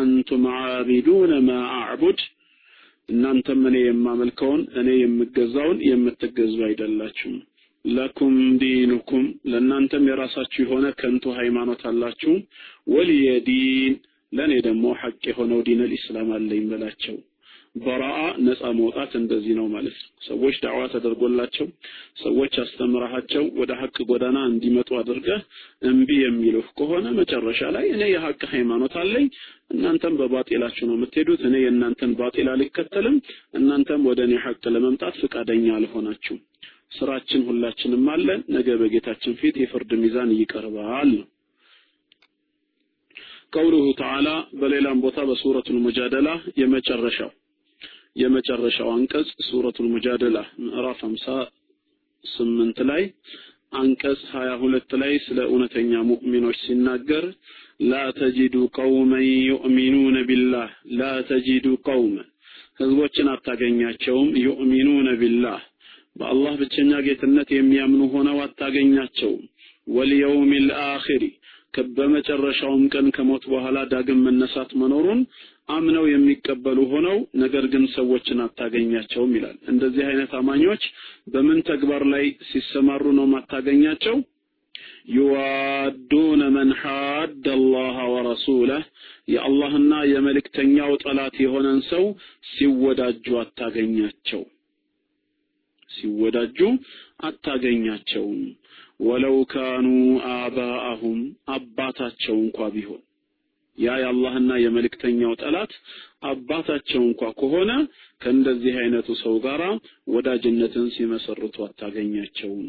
አንቱም ዓቢዱነ ማ አዕቡድ እናንተም እኔ የማመልከውን እኔ የምገዛውን የምትገዙ አይደላችሁም። ለኩም ዲኑኩም ለእናንተም የራሳችሁ የሆነ ከንቱ ሃይማኖት አላችሁ። ወልየ ዲን ለእኔ ደግሞ ሐቅ የሆነው ዲን ልኢስላም አለኝ በላቸው። በራአ ነፃ መውጣት እንደዚህ ነው ማለት ነው። ሰዎች ዳዕዋ ተደርጎላቸው ሰዎች አስተምረሃቸው ወደ ሐቅ ጎዳና እንዲመጡ አድርገህ እምቢ የሚሉህ ከሆነ መጨረሻ ላይ እኔ የሐቅ ሃይማኖት አለኝ፣ እናንተም በባጤላችሁ ነው የምትሄዱት፣ እኔ የእናንተን ባጤል አልከተልም፣ እናንተም ወደ እኔ ሐቅ ለመምጣት ፍቃደኛ አልሆናችሁም። ስራችን ሁላችንም አለን። ነገ በጌታችን ፊት የፍርድ ሚዛን ይቀርባል ነው። ቀውሉሁ ተዓላ በሌላም ቦታ በሱረቱል ሙጃደላ የመጨረሻው የመጨረሻው አንቀጽ ሱረቱል ሙጃደላ ምዕራፍ 58 ላይ አንቀጽ 22 ላይ ስለ እውነተኛ ሙእሚኖች ሲናገር ላ ተጂዱ ቀውመን ዩእሚኑነ ቢላህ ላ ተጂዱ ቀውመን ህዝቦችን አታገኛቸውም ዩእሚኑነ ቢላህ በአላህ ብቸኛ ጌትነት የሚያምኑ ሆነው አታገኛቸውም ወልየውሚል አኺሪ በመጨረሻውም ቀን ከሞት በኋላ ዳግም መነሳት መኖሩን አምነው የሚቀበሉ ሆነው ነገር ግን ሰዎችን አታገኛቸውም ይላል። እንደዚህ አይነት አማኞች በምን ተግባር ላይ ሲሰማሩ ነው ማታገኛቸው? ዩዋዱነ መን ሓደ አላህ ወረሱለህ የአላህና የመልእክተኛው ጠላት የሆነን ሰው ሲወዳጁ አታገኛቸው ሲወዳጁ አታገኛቸውም። ወለው ካኑ አባአሁም አባታቸው እንኳ ቢሆን ያ የአላህና የመልእክተኛው ጠላት አባታቸው እንኳ ከሆነ ከእንደዚህ አይነቱ ሰው ጋር ወዳጅነትን ሲመሰርቱ አታገኛቸውም።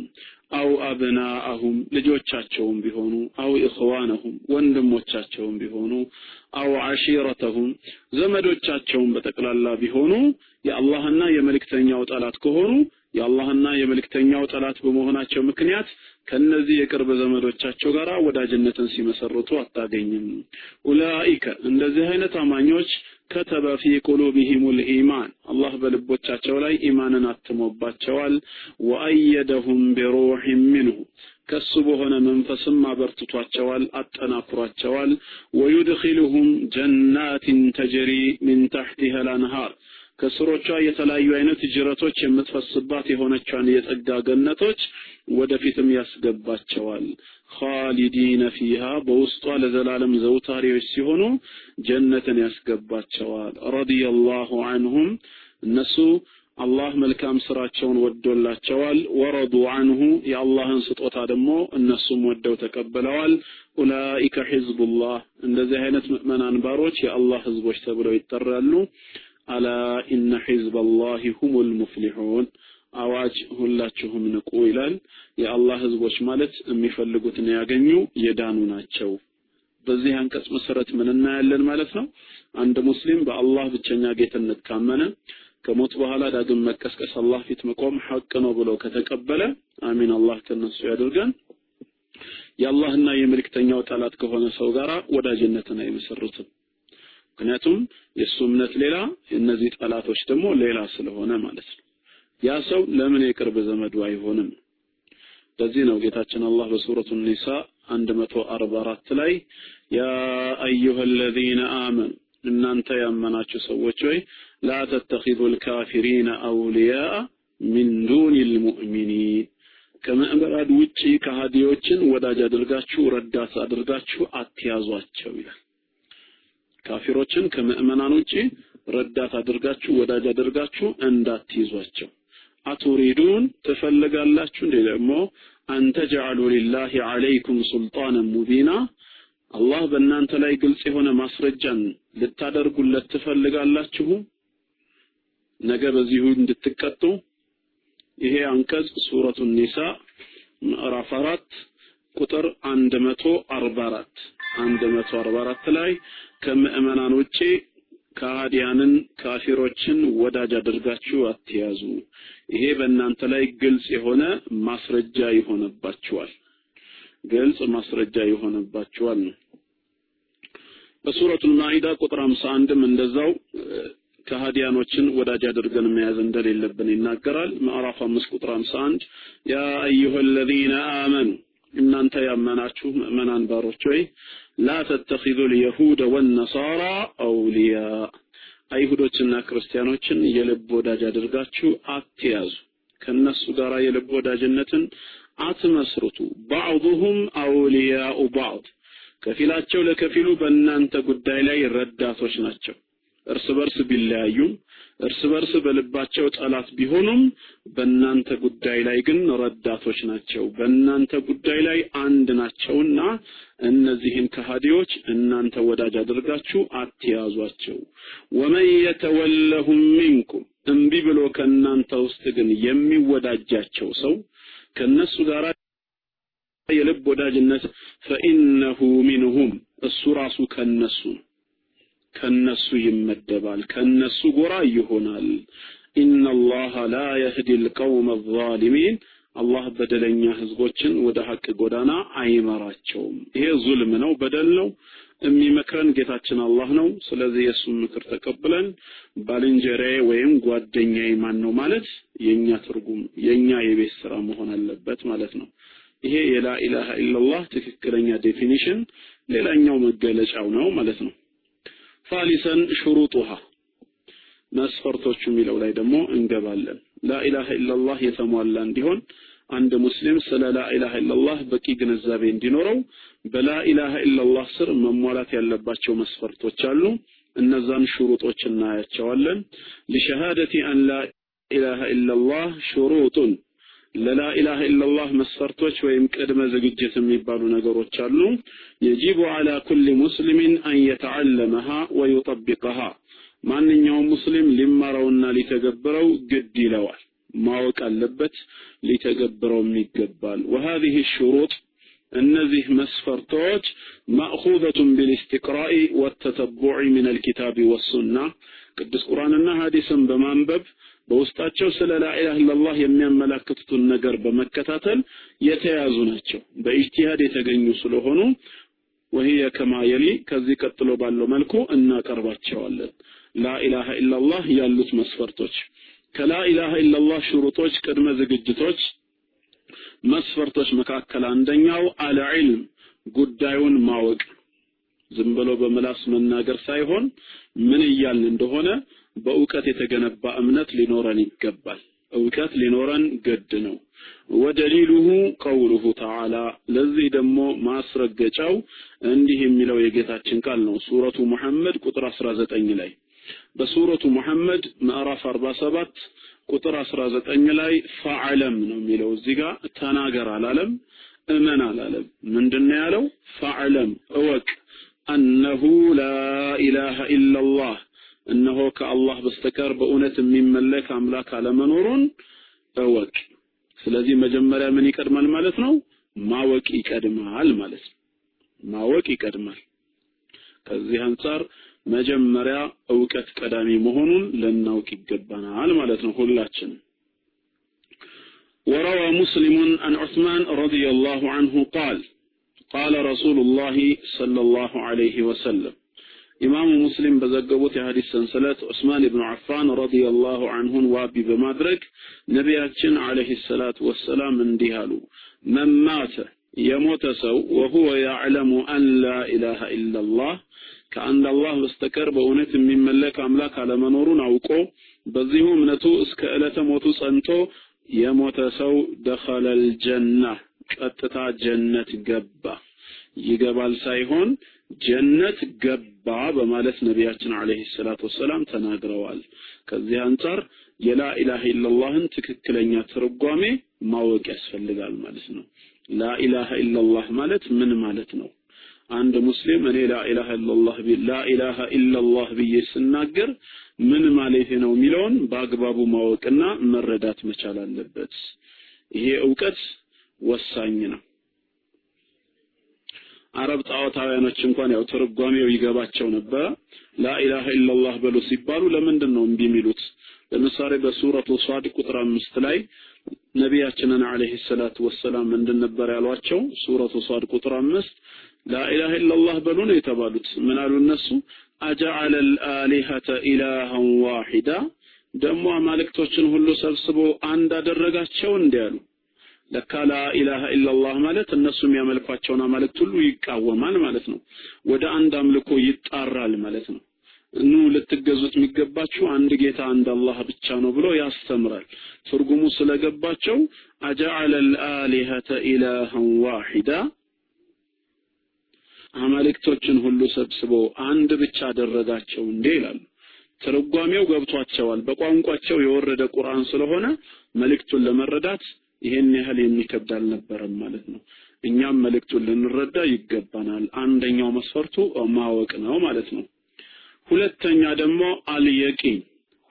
አው አብናአሁም ልጆቻቸውም ቢሆኑ አው ኢኽዋነሁም ወንድሞቻቸውም ቢሆኑ አው ዓሺረተሁም ዘመዶቻቸውም በጠቅላላ ቢሆኑ የአላህና የመልእክተኛው ጠላት ከሆኑ የአላህና የመልእክተኛው ጠላት በመሆናቸው ምክንያት ከነዚህ የቅርብ ዘመዶቻቸው ጋር ወዳጅነትን ሲመሰርቱ አታገኝም። ኡላኢከ እንደዚህ አይነት አማኞች ከተበ ፊ ቁሉቢሂሙል ኢማን አላህ በልቦቻቸው ላይ ኢማንን አትሞባቸዋል። ወአየደሁም ቢሩሒን ሚንሁ ከሱ በሆነ መንፈስም አበርትቷቸዋል፣ አጠናክሯቸዋል። ወዩድኺሉሁም ጀናትን ተጅሪ ሚን ተሕቲሃ ልአንሃር ከስሮቿ የተለያዩ አይነት ጅረቶች የምትፈስባት የሆነቿን የጸጋ ገነቶች ወደፊትም ያስገባቸዋል። ኻሊዲነ ፊሃ በውስጧ ለዘላለም ዘውታሪዎች ሲሆኑ ጀነትን ያስገባቸዋል። ረዲየላሁ አንሁም እነሱ አላህ መልካም ስራቸውን ወዶላቸዋል። ወረዱ አንሁ የአላህን ስጦታ ደግሞ እነሱም ወደው ተቀብለዋል። ኡላኢከ ሒዝቡላህ እንደዚህ አይነት ምዕመናን ባሮች የአላህ ህዝቦች ተብለው ይጠራሉ። አላ ኢነ ሒዝበላሂ ሁሙል ሙፍሊሑን አዋጅ ሁላችሁም ንቁ ይላል። የአላህ ህዝቦች ማለት የሚፈልጉትን ያገኙ የዳኑ ናቸው። በዚህ አንቀጽ መሰረት ምን እናያለን ማለት ነው? አንድ ሙስሊም በአላህ ብቸኛ ጌትነት ካመነ ከሞት በኋላ ዳግም መቀስቀስ አላህ ፊት መቆም ሐቅ ነው ብሎ ከተቀበለ አሚን አላህ ከነሱ ያድርገን። የአላህና የመልእክተኛው ጠላት ከሆነ ሰው ጋራ ወዳጅነትን አይመሰርትም። ምክንያቱም የእሱ እምነት ሌላ፣ የእነዚህ ጠላቶች ደግሞ ሌላ ስለሆነ ማለት ነው። ያ ሰው ለምን የቅርብ ዘመዱ አይሆንም? ለዚህ ነው ጌታችን አላህ በሱረቱ ኒሳ 144 ላይ ያ አዩሀ አለዚነ አመኑ እናንተ ያመናችሁ ሰዎች ሆይ ላ ተተኺዙ ልካፊሪነ አውልያአ ሚን ዱኒ ልሙእሚኒን ከምዕመናን ውጪ ከሃዲዎችን ወዳጅ አድርጋችሁ ረዳት አድርጋችሁ አትያዟቸው ይላል። ካፊሮችን ከምዕመናን ውጪ ረዳት አድርጋችሁ ወዳጅ አድርጋችሁ እንዳትይዟቸው። አቱሪዱን ትፈልጋላችሁ? እንዴ ደግሞ አንተ ጀዓሉ ሊላሂ ዐለይኩም ሱልጣንን ሙቢና አላህ በእናንተ ላይ ግልጽ የሆነ ማስረጃን ልታደርጉለት ትፈልጋላችሁ? ነገ በዚሁ እንድትቀጡ። ይሄ አንቀጽ ሱረቱ ኒሳ ምዕራፍ አራት ቁጥር 144 144 ላይ ከምእመናን ውጪ ከሃዲያንን ካፊሮችን ወዳጅ አድርጋችሁ አትያዙ። ይሄ በእናንተ ላይ ግልጽ የሆነ ማስረጃ ይሆነባችኋል። ግልጽ ማስረጃ ይሆነባችኋል ነው። በሱረቱል ማኢዳ ቁጥር 51 እንደዛው ከሃዲያኖችን ወዳጅ አድርገን መያዝ እንደሌለብን ይናገራል። ማዕራፍ 5 ቁጥር 51 ያ አዩሀ አመኑ እናንተ ያመናችሁ ምእመናን ባሮች ወይ لا تتخذوا اليهود والنصارى أولياء. አይሁዶችና ክርስቲያኖችን የልብ ወዳጅ አድርጋችሁ አትያዙ። ከነሱ ጋር የልብ ወዳጅነትን አትመስርቱ። ባዕضሁም አውልያኡ ባዕድ። ከፊላቸው ለከፊሉ በእናንተ ጉዳይ ላይ ረዳቶች ናቸው። እርስ በርስ ቢለያዩም እርስ በርስ በልባቸው ጠላት ቢሆኑም በእናንተ ጉዳይ ላይ ግን ረዳቶች ናቸው። በእናንተ ጉዳይ ላይ አንድ ናቸውና እነዚህን ከሃዲዎች እናንተ ወዳጅ አድርጋችሁ አትያዟቸው። ወመን የተወለሁም ሚንኩም እምቢ ብሎ ከእናንተ ውስጥ ግን የሚወዳጃቸው ሰው ከነሱ ጋር የልብ ወዳጅነት ፈኢነሁ ሚንሁም እሱ ራሱ ከነሱ ነው ከነሱ ይመደባል ከነሱ ጎራ ይሆናል። ኢነላህ ላ የህዲ ልቀውም አዛሊሚን አላህ በደለኛ ህዝቦችን ወደ ሀቅ ጎዳና አይመራቸውም። ይሄ ዙልም ነው በደል ነው። የሚመክረን ጌታችን አላህ ነው። ስለዚህ የእሱን ምክር ተቀብለን ባልንጀራዬ ወይም ጓደኛዬ ማን ነው ማለት የኛ ትርጉም የኛ የቤት ስራ መሆን አለበት ማለት ነው። ይሄ የላ ኢላሃ ኢላላህ ትክክለኛ definition ሌላኛው መገለጫው ነው ማለት ነው ሳሊሰን ውሃ መስፈርቶቹ የሚለው ላይ ደግሞ እንገባለን። ላኢላሃ ኢላላህ የተሟላ እንዲሆን አንድ ሙስሊም ስለ ላኢላሃ ኢላላህ በቂ ግንዛቤ እንዲኖረው በላኢላሃ ኢላላህ ስር መሟላት ያለባቸው መስፈርቶች አሉ። እነዛን ሹሩጦች እናያቸዋለን። ሊሸሃደቲ አን ላኢላሃ ኢላላህ ሹሩጡን ሽሩጡን ለላኢላሃ ኢላላህ መስፈርቶች ወይም ቅድመ ዝግጅት የሚባሉ ነገሮች አሉ የጂቡ አላ ኩል ሙስሊሚን አን የተዓለመሃ ወዩጠቢቀሃ ማንኛውም ሙስሊም ሊማረውና ሊተገብረው ግድ ይለዋል ማወቅ አለበት ሊተገብረውም ይገባል وهذه الشروط እነዚህ መስፈርቶች ማእኹዘቱን ቢልእስቲቅራኢ ወተተቡዕ ምን አልኪታቢ ወሱና ቅዱስ ቁርአንና ሐዲስን በማንበብ በውስጣቸው ስለ ላኢላህ ኢላላህ የሚያመላክቱትን ነገር በመከታተል የተያዙ ናቸው። በኢጅቲሃድ የተገኙ ስለሆኑ ወህየ ከማ ከዚህ ቀጥሎ ባለው መልኩ እናቀርባቸዋለን። ላኢላሃ ኢላላህ ያሉት መስፈርቶች። ከላኢላሃ ኢላላህ ሽሩጦች ቅድመ ዝግጅቶች መስፈርቶች መካከል አንደኛው አልዕልም ጉዳዩን ማወቅ። ዝም ብሎ በምላስ መናገር ሳይሆን ምን እያልን እንደሆነ በእውቀት የተገነባ እምነት ሊኖረን ይገባል። እውቀት ሊኖረን ግድ ነው። ወደሊሉሁ ቀውሉሁ ተዓላ። ለዚህ ደግሞ ማስረገጫው እንዲህ የሚለው የጌታችን ቃል ነው። ሱረቱ ሙሐመድ ቁጥር 19 ላይ በሱረቱ ሙሐመድ ምዕራፍ 47 ቁጥር 19 ላይ ፈዕለም ነው የሚለው። እዚህ ጋር ተናገር አላለም እመን አላለም። ምንድነው ያለው? ፈዕለም እወቅ። አነሁ ላ ኢላሃ ኢላላህ እነሆ ከአላህ በስተቀር በእውነት የሚመለክ አምላክ አለመኖሩን እወቅ ስለዚህ መጀመሪያ ምን ይቀድማል ማለት ነው ማወቅ ይቀድማል ማለት ነው ማወቅ ይቀድማል ከዚህ አንጻር መጀመሪያ እውቀት ቀዳሚ መሆኑን ልናውቅ ይገባናል ማለት ነው ሁላችንም وروى مسلم عن عثمان رضي الله عنه قال قال رسول الله صلى الله عليه وسلم ኢማሙ ሙስሊም በዘገቡት የሐዲስ ሰንሰለት ዑስማን ኢብኑ አፋን ረዲየላሁ ዐንሁን ዋቢ በማድረግ ነቢያችን አለይሂ ሰላቱ ወሰላም እንዲህ አሉ። መን ማተ የሞተ ሰው ወሁወ ያዕለሙ አን ላ ኢላላህ ከአንድ አላህ በስተቀር በእውነት የሚመለክ አምላክ አለመኖሩን አውቆ በዚሁ እምነቱ እስከ ዕለተ ሞቱ ጸንቶ የሞተ ሰው ደኸለል ጀና ቀጥታ ጀነት ገባ። ይገባል ሳይሆን ጀነት ገባ በማለት ነቢያችን አለይሂ ሰላቱ ወሰላም ተናግረዋል። ከዚህ አንጻር የላ ኢላሃ ኢላላህን ትክክለኛ ትርጓሜ ማወቅ ያስፈልጋል ማለት ነው። ላ ኢላላህ ማለት ምን ማለት ነው? አንድ ሙስሊም እኔ ላ ኢላሃ ኢላላህ ላ ብዬ ስናገር ምን ማለት ነው የሚለውን በአግባቡ ማወቅና መረዳት መቻል አለበት። ይሄ እውቀት ወሳኝ ነው። አረብ ጣዖታውያኖች እንኳን ያው ትርጓሜው ይገባቸው ነበረ። ላኢላሃ ኢላላህ በሉ ሲባሉ ለምንድን ነው እምቢ የሚሉት? ለምሳሌ በሱረቱ ሷድ ቁጥር አምስት ላይ ነቢያችንን አለይሂ ሰላቱ ወሰላም ምንድን ነበር ያሏቸው? ሱረቱ ሷድ ቁጥር አምስት ላኢላሃ ኢላላህ በሉ ነው የተባሉት። ምን አሉ እነሱ? አጀዐለ አልአሊሀተ ኢላሃን ዋሂዳ ደግሞ አማልክቶችን ሁሉ ሰብስቦ አንድ አደረጋቸው እንዲህ ለካ ላኢላሃ ኢላላህ ማለት እነሱ የሚያመልኳቸውን አማልክት ሁሉ ይቃወማል ማለት ነው። ወደ አንድ አምልኮ ይጣራል ማለት ነው። ኑ ልትገዙት የሚገባችሁ አንድ ጌታ አንድ አላህ ብቻ ነው ብሎ ያስተምራል። ትርጉሙ ስለገባቸው አጀዐለ አልአሊሀተ ኢላሃን ዋሂዳ አማልክቶችን ሁሉ ሰብስቦ አንድ ብቻ አደረጋቸው እንዴ ይላሉ። ትርጓሜው ገብቷቸዋል። በቋንቋቸው የወረደ ቁርአን ስለሆነ መልእክቱን ለመረዳት ይሄን ያህል የሚከብድ አልነበረም ማለት ነው። እኛም መልእክቱን ልንረዳ ይገባናል። አንደኛው መስፈርቱ ማወቅ ነው ማለት ነው። ሁለተኛ ደግሞ አልየቂን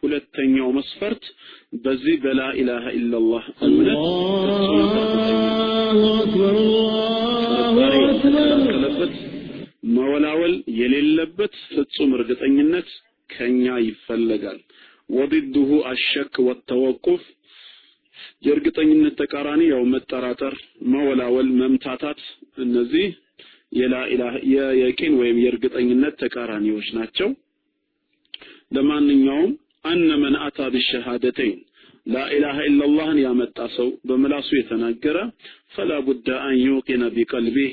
ሁለተኛው መስፈርት በዚህ በላ ኢላሃ ኢላላህ እምነት የተከለከለበት መወላወል የሌለበት ፍጹም እርግጠኝነት ከኛ ይፈለጋል። ወዲድሁ አሸክ ወተወቁፍ የእርግጠኝነት ተቃራኒ ያው መጠራጠር፣ መወላወል፣ መምታታት እነዚህ የላኢላህ የየቂን ወይም የእርግጠኝነት ተቃራኒዎች ናቸው። ለማንኛውም አነ መን አታ ቢሸሃደተይን ላኢላሃ ኢላላህን ያመጣ ሰው በምላሱ የተናገረ ፈላ ቡደ አን ዩቂነ ቢቀልቢህ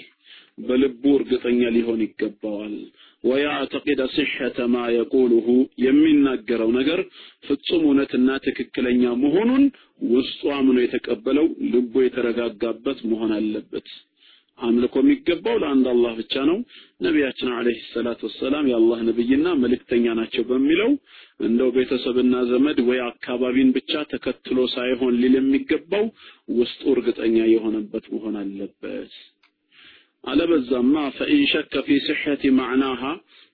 በልቡ እርግጠኛ ሊሆን ይገባዋል። ወያዕተቂደ ሲሐተ ማ የቁሉሁ የሚናገረው ነገር ፍጹም እውነትና ትክክለኛ መሆኑን ውስጡ አምኖ የተቀበለው ልቡ የተረጋጋበት መሆን አለበት። አምልኮ የሚገባው ለአንድ አላህ ብቻ ነው። ነቢያችን አለይሂ ሰላቱ ወሰላም የአላህ ነብይና መልእክተኛ ናቸው በሚለው እንደው ቤተሰብና ዘመድ ወይ አካባቢን ብቻ ተከትሎ ሳይሆን ሊል የሚገባው ውስጡ እርግጠኛ የሆነበት መሆን አለበት። አለበዛማ ፈኢን ሸከ ፊ ሲሐቲ ማዕናሃ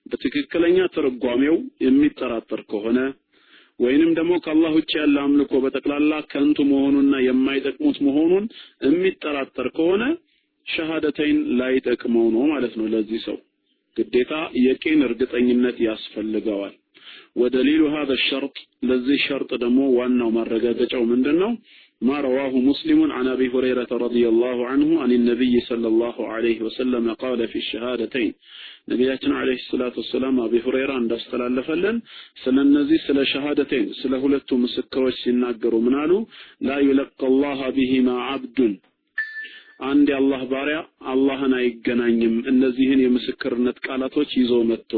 በትክክለኛ ትርጓሜው የሚጠራጠር ከሆነ ወይንም ደግሞ ከአላህ ውጭ ያለ አምልኮ በጠቅላላ ከንቱ መሆኑና የማይጠቅሙት መሆኑን የሚጠራጠር ከሆነ ሸሃደተይን ላይጠቅመው ነው ማለት ነው። ለዚህ ሰው ግዴታ የቂን እርግጠኝነት ያስፈልገዋል። ودليل هذا الشرط لذي الشرط دمو وانه مرقاتة من دنو ما رواه مسلم عن أبي هريرة رضي الله عنه عن النبي صلى الله عليه وسلم قال في الشهادتين. نبياتنا عليه الصلاة والسلام أبي هريرة عند أستلال لفلن سننزي سل شهادتين سلهلت مسكوش سنقر منالو لا يلقى الله بهما عبد አንድ የአላህ ባሪያ አላህን አይገናኝም። እነዚህን የምስክርነት ቃላቶች ይዞ መጥቶ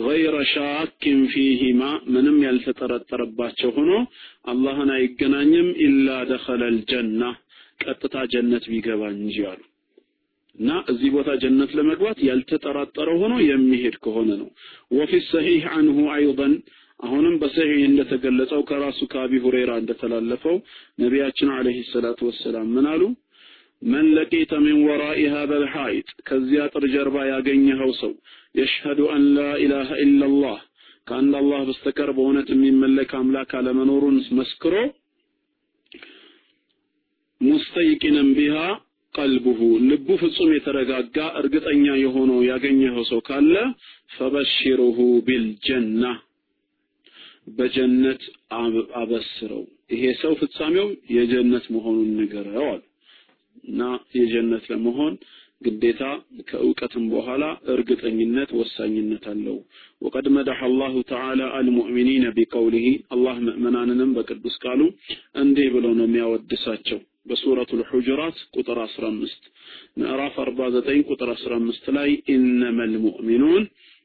ገይረ ሻኪን ፊሂማ ምንም ያልተጠረጠረባቸው ሆኖ አላህን አይገናኝም ኢላ ደኸለል ጀና ቀጥታ ጀነት ቢገባ እንጂ አሉ። እና እዚህ ቦታ ጀነት ለመግባት ያልተጠራጠረ ሆኖ የሚሄድ ከሆነ ነው። ወፊ ሰሒህ አንሁ አይضን አሁንም በሰሒህ እንደተገለጸው ከራሱ ከአቢ ሁረይራ እንደተላለፈው ነቢያችን አለይሂ ሰላቱ ወሰላም ምን አሉ من لقيت من وراء هذا الحائط ከዚያ አጥር ጀርባ ያገኘኸው ሰው يشهد أن لا إله ከአንድ አላህ በስተቀር በእውነት የሚመለክ አምላክ አለመኖሩን መስክሮ ሙስተይቂነን ቢሃ ቀልቡሁ ልቡ ፍጹም የተረጋጋ እርግጠኛ የሆነው ያገኘኸው ሰው ካለ ፈበሽሩሁ ቢልጀና በጀነት አበስረው ይሄ ሰው ፍጻሜው የጀነት መሆኑን ንገረው አሉ። እና የጀነት ለመሆን ግዴታ ከእውቀትም በኋላ እርግጠኝነት ወሳኝነት አለው። ወቀድ መደሐ አላሁ ተዓላ አልሙእሚኒነ ቢቀውሊሂ አላህ ምእመናንንም በቅዱስ ቃሉ እንዲህ ብሎ ነው የሚያወድሳቸው። በሱረቱ ልሑጅራት ቁጥር 15 ምዕራፍ 49 ቁጥር 15 ላይ ኢነመ ልሙእሚኑን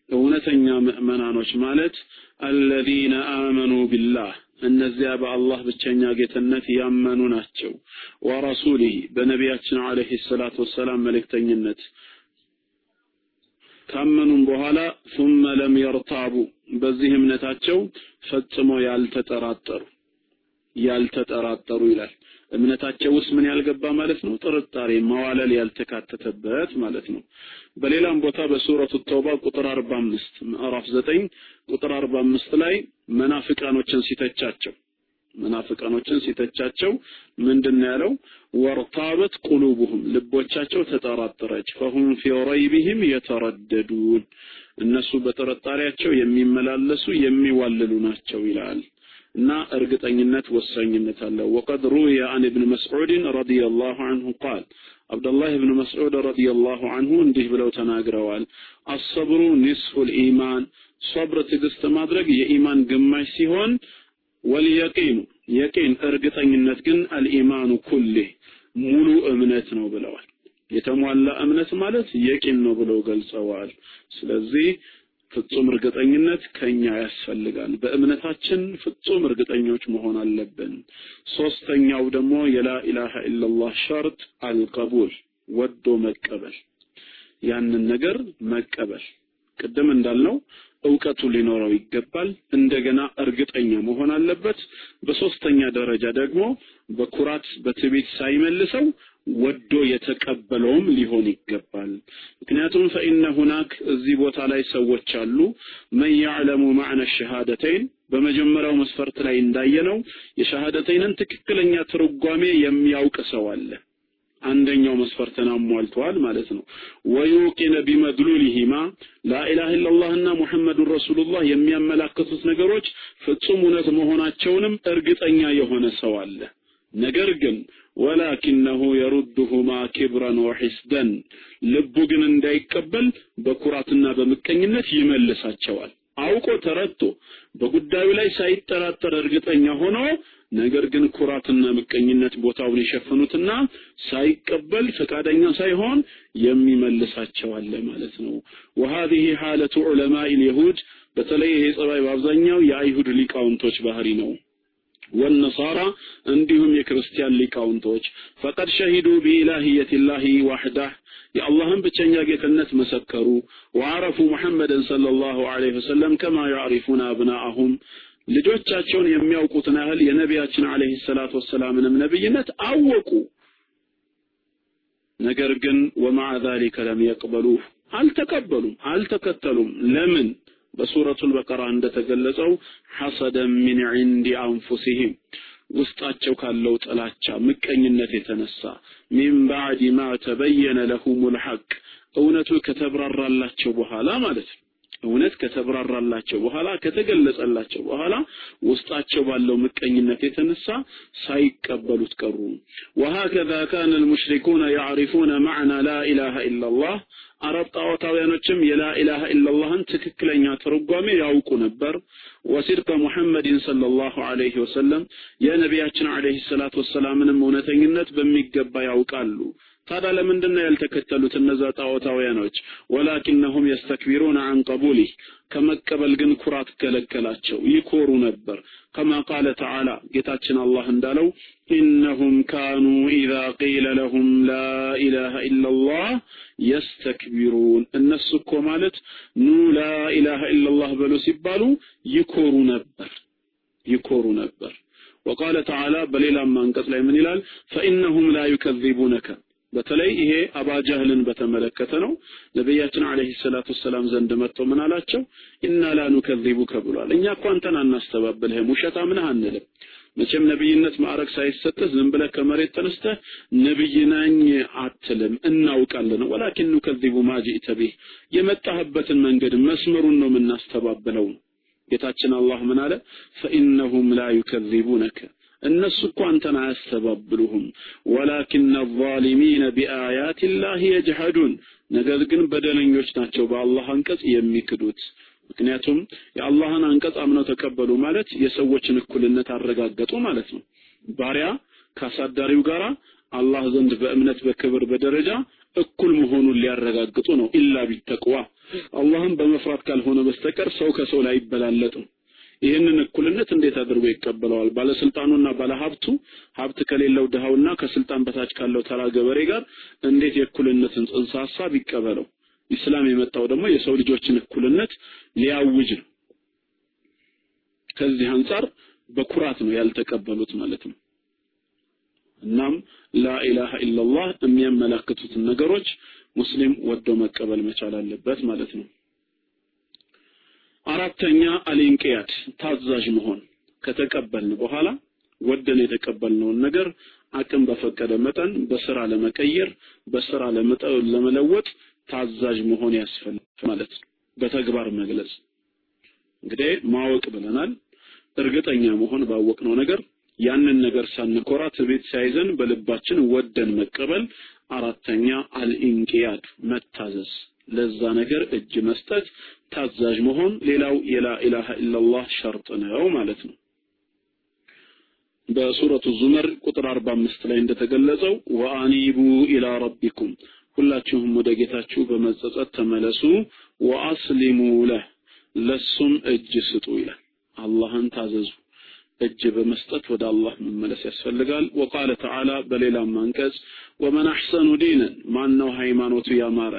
እውነተኛ ምእመናኖች ማለት አለዚነ አመኑ ቢላህ እነዚያ በአላህ ብቸኛ ጌትነት ያመኑ ናቸው። ወረሱሊህ በነቢያችን አለህ ሰላት ወሰላም መልእክተኝነት ካመኑም በኋላ ثم ለም የርታቡ በዚህ እምነታቸው ፈጽሞ ያልተጠራጠሩ ያልተጠራጠሩ ይላል። እምነታቸው ውስጥ ምን ያልገባ ማለት ነው? ጥርጣሬ መዋለል ያልተካተተበት ማለት ነው። በሌላም ቦታ በሱረቱ ተውባ ቁጥር 45 ምዕራፍ 9 ቁጥር 45 ላይ መናፍቃኖችን ሲተቻቸው መናፍቃኖችን ሲተቻቸው ምንድን ያለው? ወርታበት ቁሉቡሁም ልቦቻቸው ተጠራጠረች። ፈሁም ፊ ረይቢህም የተረደዱን እነሱ በጥርጣሬያቸው የሚመላለሱ የሚዋልሉ ናቸው ይላል። እና እርግጠኝነት ወሳኝነት አለው። ወቀድ ሩየ አን ኢብን መስዑድን ረዲየላሁ ዐንሁ ቃል አብደላህ ብን መስዑድ ረዲየላሁ ዐንሁ እንዲህ ብለው ተናግረዋል። አሰብሩ ኒስፉል ኢማን ሶብር ትዕግስት ማድረግ የኢማን ግማሽ ሲሆን ወልየቂኑ የቂን እርግጠኝነት ግን አልኢማኑ ኩሌ ሙሉ እምነት ነው ብለዋል። የተሟላ እምነት ማለት የቂን ነው ብለው ገልጸዋል። ስለዚህ ፍጹም እርግጠኝነት ከኛ ያስፈልጋል። በእምነታችን ፍጹም እርግጠኞች መሆን አለብን። ሶስተኛው ደግሞ የላ ኢላሃ ኢላላህ ሸርጥ አልቀቡል ወዶ መቀበል። ያንን ነገር መቀበል። ቅድም እንዳልነው እውቀቱ ሊኖረው ይገባል። እንደገና እርግጠኛ መሆን አለበት። በሶስተኛ ደረጃ ደግሞ በኩራት በትዕቢት ሳይመልሰው ወዶ የተቀበለውም ሊሆን ይገባል። ምክንያቱም ፈኢነ ሁናክ እዚህ ቦታ ላይ ሰዎች አሉ። መን ያዕለሙ ማዕነ ሸሃደተይን በመጀመሪያው መስፈርት ላይ እንዳየነው የሸሃደተይንን ትክክለኛ ትርጓሜ የሚያውቅ ሰው አለ አንደኛው መስፈርትን አሟልተዋል ማለት ነው። ወዩቂነ ቢመድሉሊሂማ ላኢላህ ኢላላህና ሙሐመዱን ረሱሉላህ የሚያመላክቱት ነገሮች ፍጹም እውነት መሆናቸውንም እርግጠኛ የሆነ ሰው አለ። ነገር ግን ወላኪነሁ የሩድሁማ ኪብረን ወሒስደን ልቡ ግን እንዳይቀበል በኩራትና በምቀኝነት ይመልሳቸዋል። አውቆ ተረድቶ በጉዳዩ ላይ ሳይጠራጠር እርግጠኛ ሆኖ ነገር ግን ኩራትና ምቀኝነት ቦታውን የሸፈኑትና ሳይቀበል ፈቃደኛ ሳይሆን የሚመልሳቸው አለ ማለት ነው وهذه حالة علماء اليهود በተለይ ይሄ ጸባይ በአብዛኛው የአይሁድ ሊቃውንቶች ባህሪ ነው والنصارى እንዲሁም የክርስቲያን ሊቃውንቶች فقد شهدوا بإلهية الله وحده የአላህን ብቸኛ ጌትነት መሰከሩ وعرفوا محمدا صلى الله عليه وسلم كما يعرفون أبناءهم ልጆቻቸውን የሚያውቁትን ያህል የነቢያችን አለህ ሰላት ወሰላምንም ነብይነት አወቁ። ነገር ግን ወማ ዛሊከ ለም የቅበሉ አልተቀበሉም አልተከተሉም። ለምን? በሱረቱ ልበቀራ እንደተገለጸው ሐሰደን ሚን ዒንዲ አንፉሲህም ውስጣቸው ካለው ጥላቻ ምቀኝነት የተነሳ ሚን ባዕድ ማ ተበየነ ለሁም ልሐቅ እውነቱ ከተብራራላቸው በኋላ ማለት ነው። እውነት ከተብራራላቸው በኋላ ከተገለጸላቸው በኋላ ውስጣቸው ባለው ምቀኝነት የተነሳ ሳይቀበሉት ቀሩ وهكذا كان المشركون يعرفون معنى لا اله الا الله አረብ ጣዖታውያኖችም የላ ኢላሃ ኢላላህን ትክክለኛ ትርጓሜ ያውቁ ነበር ወሲድቀ ሙሐመድን ሰለላሁ ዐለይሂ ወሰለም የነቢያችን ዐለይሂ ሰላቱ ወሰላምንም እውነተኝነት በሚገባ ያውቃሉ ታዲያ ለምንድን ነው ያልተከተሉት እነዛ ጣዖታውያኖች ወላኪነሁም የስተክቢሩን አን ቀቡሊህ ከመቀበል ግን ኩራት ከለከላቸው ይኮሩ ነበር ከማ ቃለ ተዓላ ጌታችን አላህ እንዳለው ኢነሁም ካኑ ኢዛ ቂለ ለሁም ላ ኢላሃ ኢላላህ የስተክቢሩን እነሱ እኮ ማለት ኑ ላ ኢላሃ ኢላላህ በሉ ሲባሉ ይኮሩ ነበር ይኮሩ ነበር وقال تعالى በሌላም አንቀጽ ላይ ምን ይላል فإنهم لا يكذبونك በተለይ ይሄ አባ ጀህልን በተመለከተ ነው። ነቢያችን አለይሂ ሰላቱ ሰላም ዘንድ መጥተው ምን አላቸው? ኢና ላ ኑከዚቡከ ብሏል። እኛ እኮ አንተን አናስተባብልህም ውሸታም ነህ አንልም። መቼም ነብይነት ማዕረግ ሳይሰጥህ ዝም ብለህ ከመሬት ተነስተህ ነብይ አትልም እናውቃለን። ወላኪን ኑከዚቡ ማ ቢህ የመጣህበትን መንገድ መስመሩን ነው የምናስተባብለው። ጌታችን አላህ ምን አለ? ፈኢነሁም ላ ዩከዚቡነከ እነሱ እኮ አንተን አያስተባብሉህም። ወላኪን አዛሊሚነ ቢአያት ላህ የጅሐዱን ነገር ግን በደለኞች ናቸው በአላህ አንቀጽ የሚክዱት። ምክንያቱም የአላህን አንቀጽ አምነው ተቀበሉ ማለት የሰዎችን እኩልነት አረጋገጡ ማለት ነው። ባሪያ ካሳዳሪው ጋር አላህ ዘንድ በእምነት በክብር በደረጃ እኩል መሆኑን ሊያረጋግጡ ነው። ኢላ ቢተቅዋ አላህን በመፍራት ካልሆነ በስተቀር ሰው ከሰው ላይ አይበላለጥም ይህንን እኩልነት እንዴት አድርጎ ይቀበለዋል ባለስልጣኑና ባለሀብቱ ሀብት ከሌለው ድሃውና ከስልጣን በታች ካለው ተራ ገበሬ ጋር እንዴት የእኩልነትን ጽንሰ ሀሳብ ይቀበለው ኢስላም የመጣው ደግሞ የሰው ልጆችን እኩልነት ሊያውጅ ነው። ከዚህ አንጻር በኩራት ነው ያልተቀበሉት ማለት ነው። እናም ላኢላሃ ኢላላህ የሚያመላክቱትን ነገሮች ሙስሊም ወዶ መቀበል መቻል አለበት ማለት ነው። አራተኛ አልኢንቅያድ ታዛዥ መሆን ከተቀበልን በኋላ ወደን የተቀበልነውን ነገር አቅም በፈቀደ መጠን በስራ ለመቀየር በስራ ለመለወጥ ታዛዥ መሆን ያስፈልጋል ማለት ነው። በተግባር መግለጽ እንግዲህ ማወቅ ብለናል። እርግጠኛ መሆን ባወቅነው ነገር ያንን ነገር ሳንኮራ ትዕቢት ሳይዘን በልባችን ወደን መቀበል። አራተኛ አልኢንቂያድ መታዘዝ፣ ለዛ ነገር እጅ መስጠት፣ ታዛዥ መሆን ሌላው የላ ኢላሃ ኢላላህ ሸርጥ ነው ማለት ነው። በሱረቱ ዙመር ቁጥር 45 ላይ እንደተገለጸው ወአኒቡ ኢላ ረቢኩም ሁላችሁም ወደ ጌታችሁ በመጸጸት ተመለሱ፣ ወአስሊሙ ለህ ለሱም እጅ ስጡ ይላል። አላህን ታዘዙ። እጅ በመስጠት ወደ አላህ መመለስ ያስፈልጋል። ወቃለ ተዓላ በሌላም አንቀጽ ወመን አሕሰኑ ዲነን ማን ነው ሃይማኖቱ ያማረ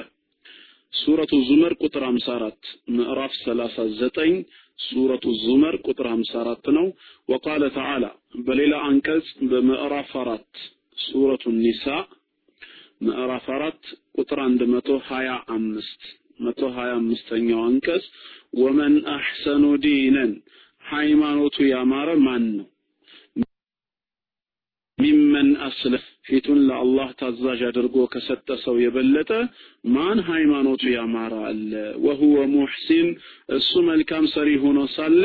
ሱረቱ ዙመር ቁጥር 54 ምዕራፍ 39 ሱረቱ ዙመር ቁጥር 54 ነው። ወቃለ ተዓላ በሌላ አንቀጽ በምዕራፍ 4 ሱረቱ ኒሳ ምዕራፍ 4 ቁጥር 125 125ኛው አንቀጽ ወመን አሕሰኑ ዲነን ሃይማኖቱ ያማረ ማን ነው? ሚመን አስለ ፊቱን ለአላህ ታዛዥ አድርጎ ከሰጠ ሰው የበለጠ ማን ሃይማኖቱ ያማረ አለ? ወሁወ ሙሕሲን እሱ መልካም ሰሪ ሆኖ ሳለ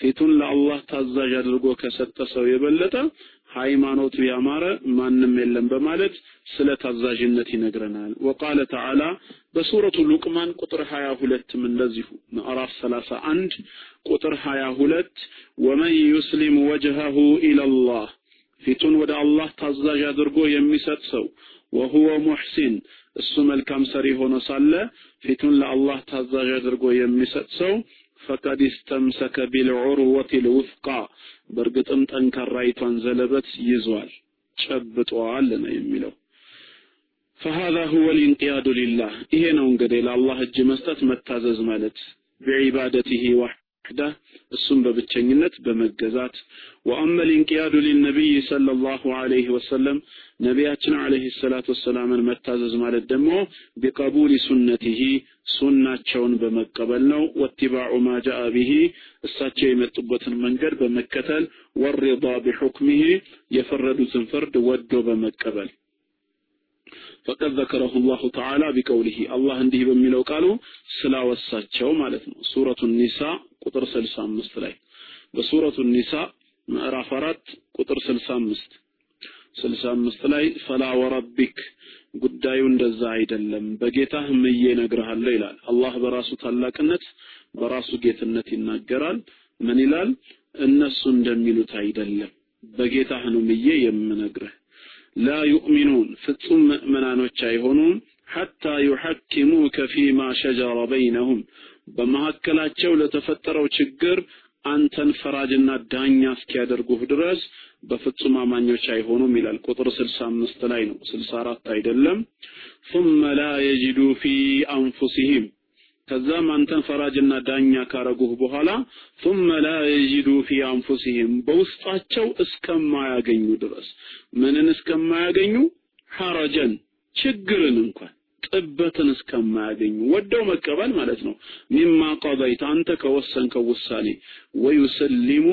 ፊቱን ለአላህ ታዛዥ አድርጎ ከሰጠ ሰው የበለጠ ሃይማኖቱ ያማረ ማንም የለም በማለት ስለ ታዛዥነት ይነግረናል። ወቃለ ተዓላ በሱረቱ ሉቅማን ቁጥር 22ም እንደዚሁ ምዕራፍ 31 ቁጥር 22 ወመን ዩስሊም ወጅሀሁ ኢለላህ ፊቱን ወደ አላህ ታዛዥ አድርጎ የሚሰጥ ሰው ወሁወ ሙሕሲን እሱ መልካም ሰሪ ሆኖ ሳለ ፊቱን ለአላህ ታዛዥ አድርጎ የሚሰጥ ሰው ፈቀድ እስተምሰከ ቢልዑርወቲ ልውፍቃ በእርግጥም ጠንካራይቷን ዘለበት ይዟል ጨብጧል ነው የሚለው فهذا هو الانقياد لله ይሄ ነው እንግዲህ ለአላህ እጅ መስጠት መታዘዝ ማለት بعبادته وحده እሱም በብቸኝነት በመገዛት ወአመ ልንቅያዱ ሊነቢይ ሰለላሁ ዐለይሂ ወሰለም ነቢያችን ዐለይሂ ሰላቱ ወሰላምን መታዘዝ ማለት ደግሞ ቢቀቡል ሱነቲሂ ሱናቸውን በመቀበል ነው። ወትባዑ ማ ቢሂ እሳቸው የመጡበትን መንገድ በመከተል ወሪዳ ቢሑክሚሂ የፈረዱትን ፍርድ ወዶ በመቀበል ፈቀድ ዘከረሁ ላሁ ተዓላ ቢቀውሊሂ አላህ እንዲህ በሚለው ቃሉ ስላወሳቸው ማለት ነው። ሱረቱ ኒሳ ቁጥር 65 ላይ በሱረቱ ኒሳ ምዕራፍ 4 ቁጥር 65 65 ላይ ፈላ ወረቢክ ጉዳዩ እንደዛ አይደለም በጌታህ ምዬ እነግርሃለሁ ይላል። አላህ በራሱ ታላቅነት በራሱ ጌትነት ይናገራል። ምን ይላል? እነሱ እንደሚሉት አይደለም በጌታህ ነው ምዬ የምነግርህ ላ ዩእሚኑን ፍጹም ምእመናኖች አይሆኑም ሐታ ዩሐኪሙከ ፊማ ሸጀረ በይነሁም በመካከላቸው ለተፈጠረው ችግር አንተን ፈራጅና ዳኛ እስኪያደርጉህ ድረስ በፍጹም አማኞች አይሆኑም ይላል። ቁጥር 65 ላይ ነው፣ 64 አይደለም። ثم لا يجدوا في انفسهم ከዛም አንተን ፈራጅና ዳኛ ካረጉህ በኋላ ثم لا يجدوا في انفسهم በውስጣቸው እስከማያገኙ ድረስ ምንን እስከማያገኙ ሐረጀን ችግርን እንኳን ጥበትን እስከማያገኙ ወደው መቀበል ማለት ነው። ሚማ ቀضይት አንተ ከወሰንከው ውሳኔ ወዩሰሊሙ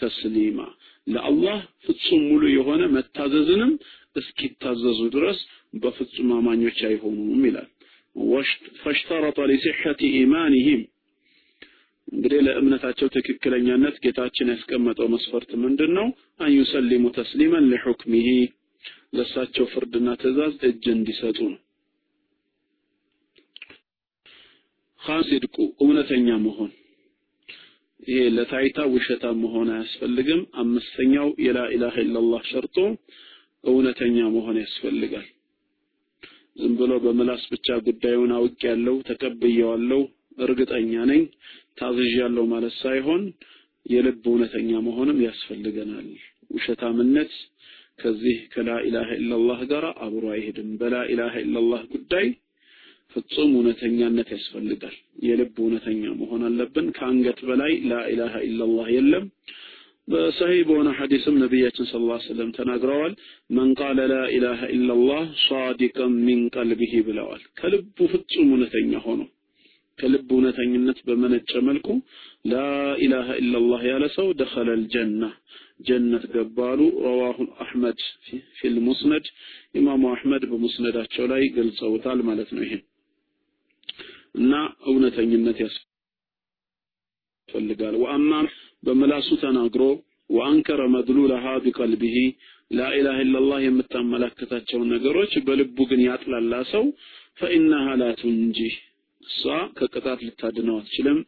ተስሊማ ለአላህ ፍጹም ሙሉ የሆነ መታዘዝንም እስኪታዘዙ ድረስ በፍጹም አማኞች አይሆኑም ይላል። ፈሽተረጠ ሊሲሐቲ ኢማኒሂም እንግዲህ ለእምነታቸው ትክክለኛነት ጌታችን ያስቀመጠው መስፈርት ምንድን ነው? አን ዩሰሊሙ ተስሊመን ሊሑክሚሂ ለእሳቸው ፍርድና ትእዛዝ እጅ እንዲሰጡ ነው። ሲድቁ እውነተኛ መሆን ይሄ ለታይታ ውሸታም መሆን አያስፈልግም። አምስተኛው የላኢላሃ ኢላላህ ሸርጦ እውነተኛ መሆን ያስፈልጋል። ዝም ብሎ በምላስ ብቻ ጉዳዩን አውቅ ያለው ተቀብየዋለው፣ እርግጠኛ ነኝ፣ ታዝዣለሁ ማለት ሳይሆን የልብ እውነተኛ መሆንም ያስፈልገናል። ውሸታምነት ከዚህ ከላኢላሃ ኢላላህ ጋር አብሮ አይሄድም። በላኢላሃ ኢላላህ ጉዳይ ፍጹም እውነተኛነት ያስፈልጋል። የልብ እውነተኛ መሆን አለብን። ከአንገት በላይ ላኢላሃ ኢላላህ የለም። በሰሂህ በሆነ ሐዲስም ነቢያችን ሰለላሁ ዐለይሂ ወሰለም ተናግረዋል። መን ቃለ ላኢላሃ ኢላላህ ሷዲቀን ሚን ቀልቢሂ ብለዋል። ከልቡ ፍጹም እውነተኛ ሆኖ ከልብ እውነተኝነት በመነጨ መልኩ ላኢላሃ ኢላላህ ያለ ሰው ደኸለል ጀና ጀነት ገባሉ። ረዋሁ አሕመድ ፊል ኢማሙ አሕመድ በሙስነዳቸው ላይ ገልጸውታል ማለት ነው። ይሄን እና እውነተኝነት ያስፈልጋል። ወአማ በምላሱ ተናግሮ ወአንከረ መድሉለሃ ቢቀልቢሂ ላኢላሃ ኢላላህ የምታመላክታቸውን ነገሮች በልቡ ግን ያጥላላ ሰው ፈኢነሃ ላ እሷ ከቅጣት ልታድነው አትችልም።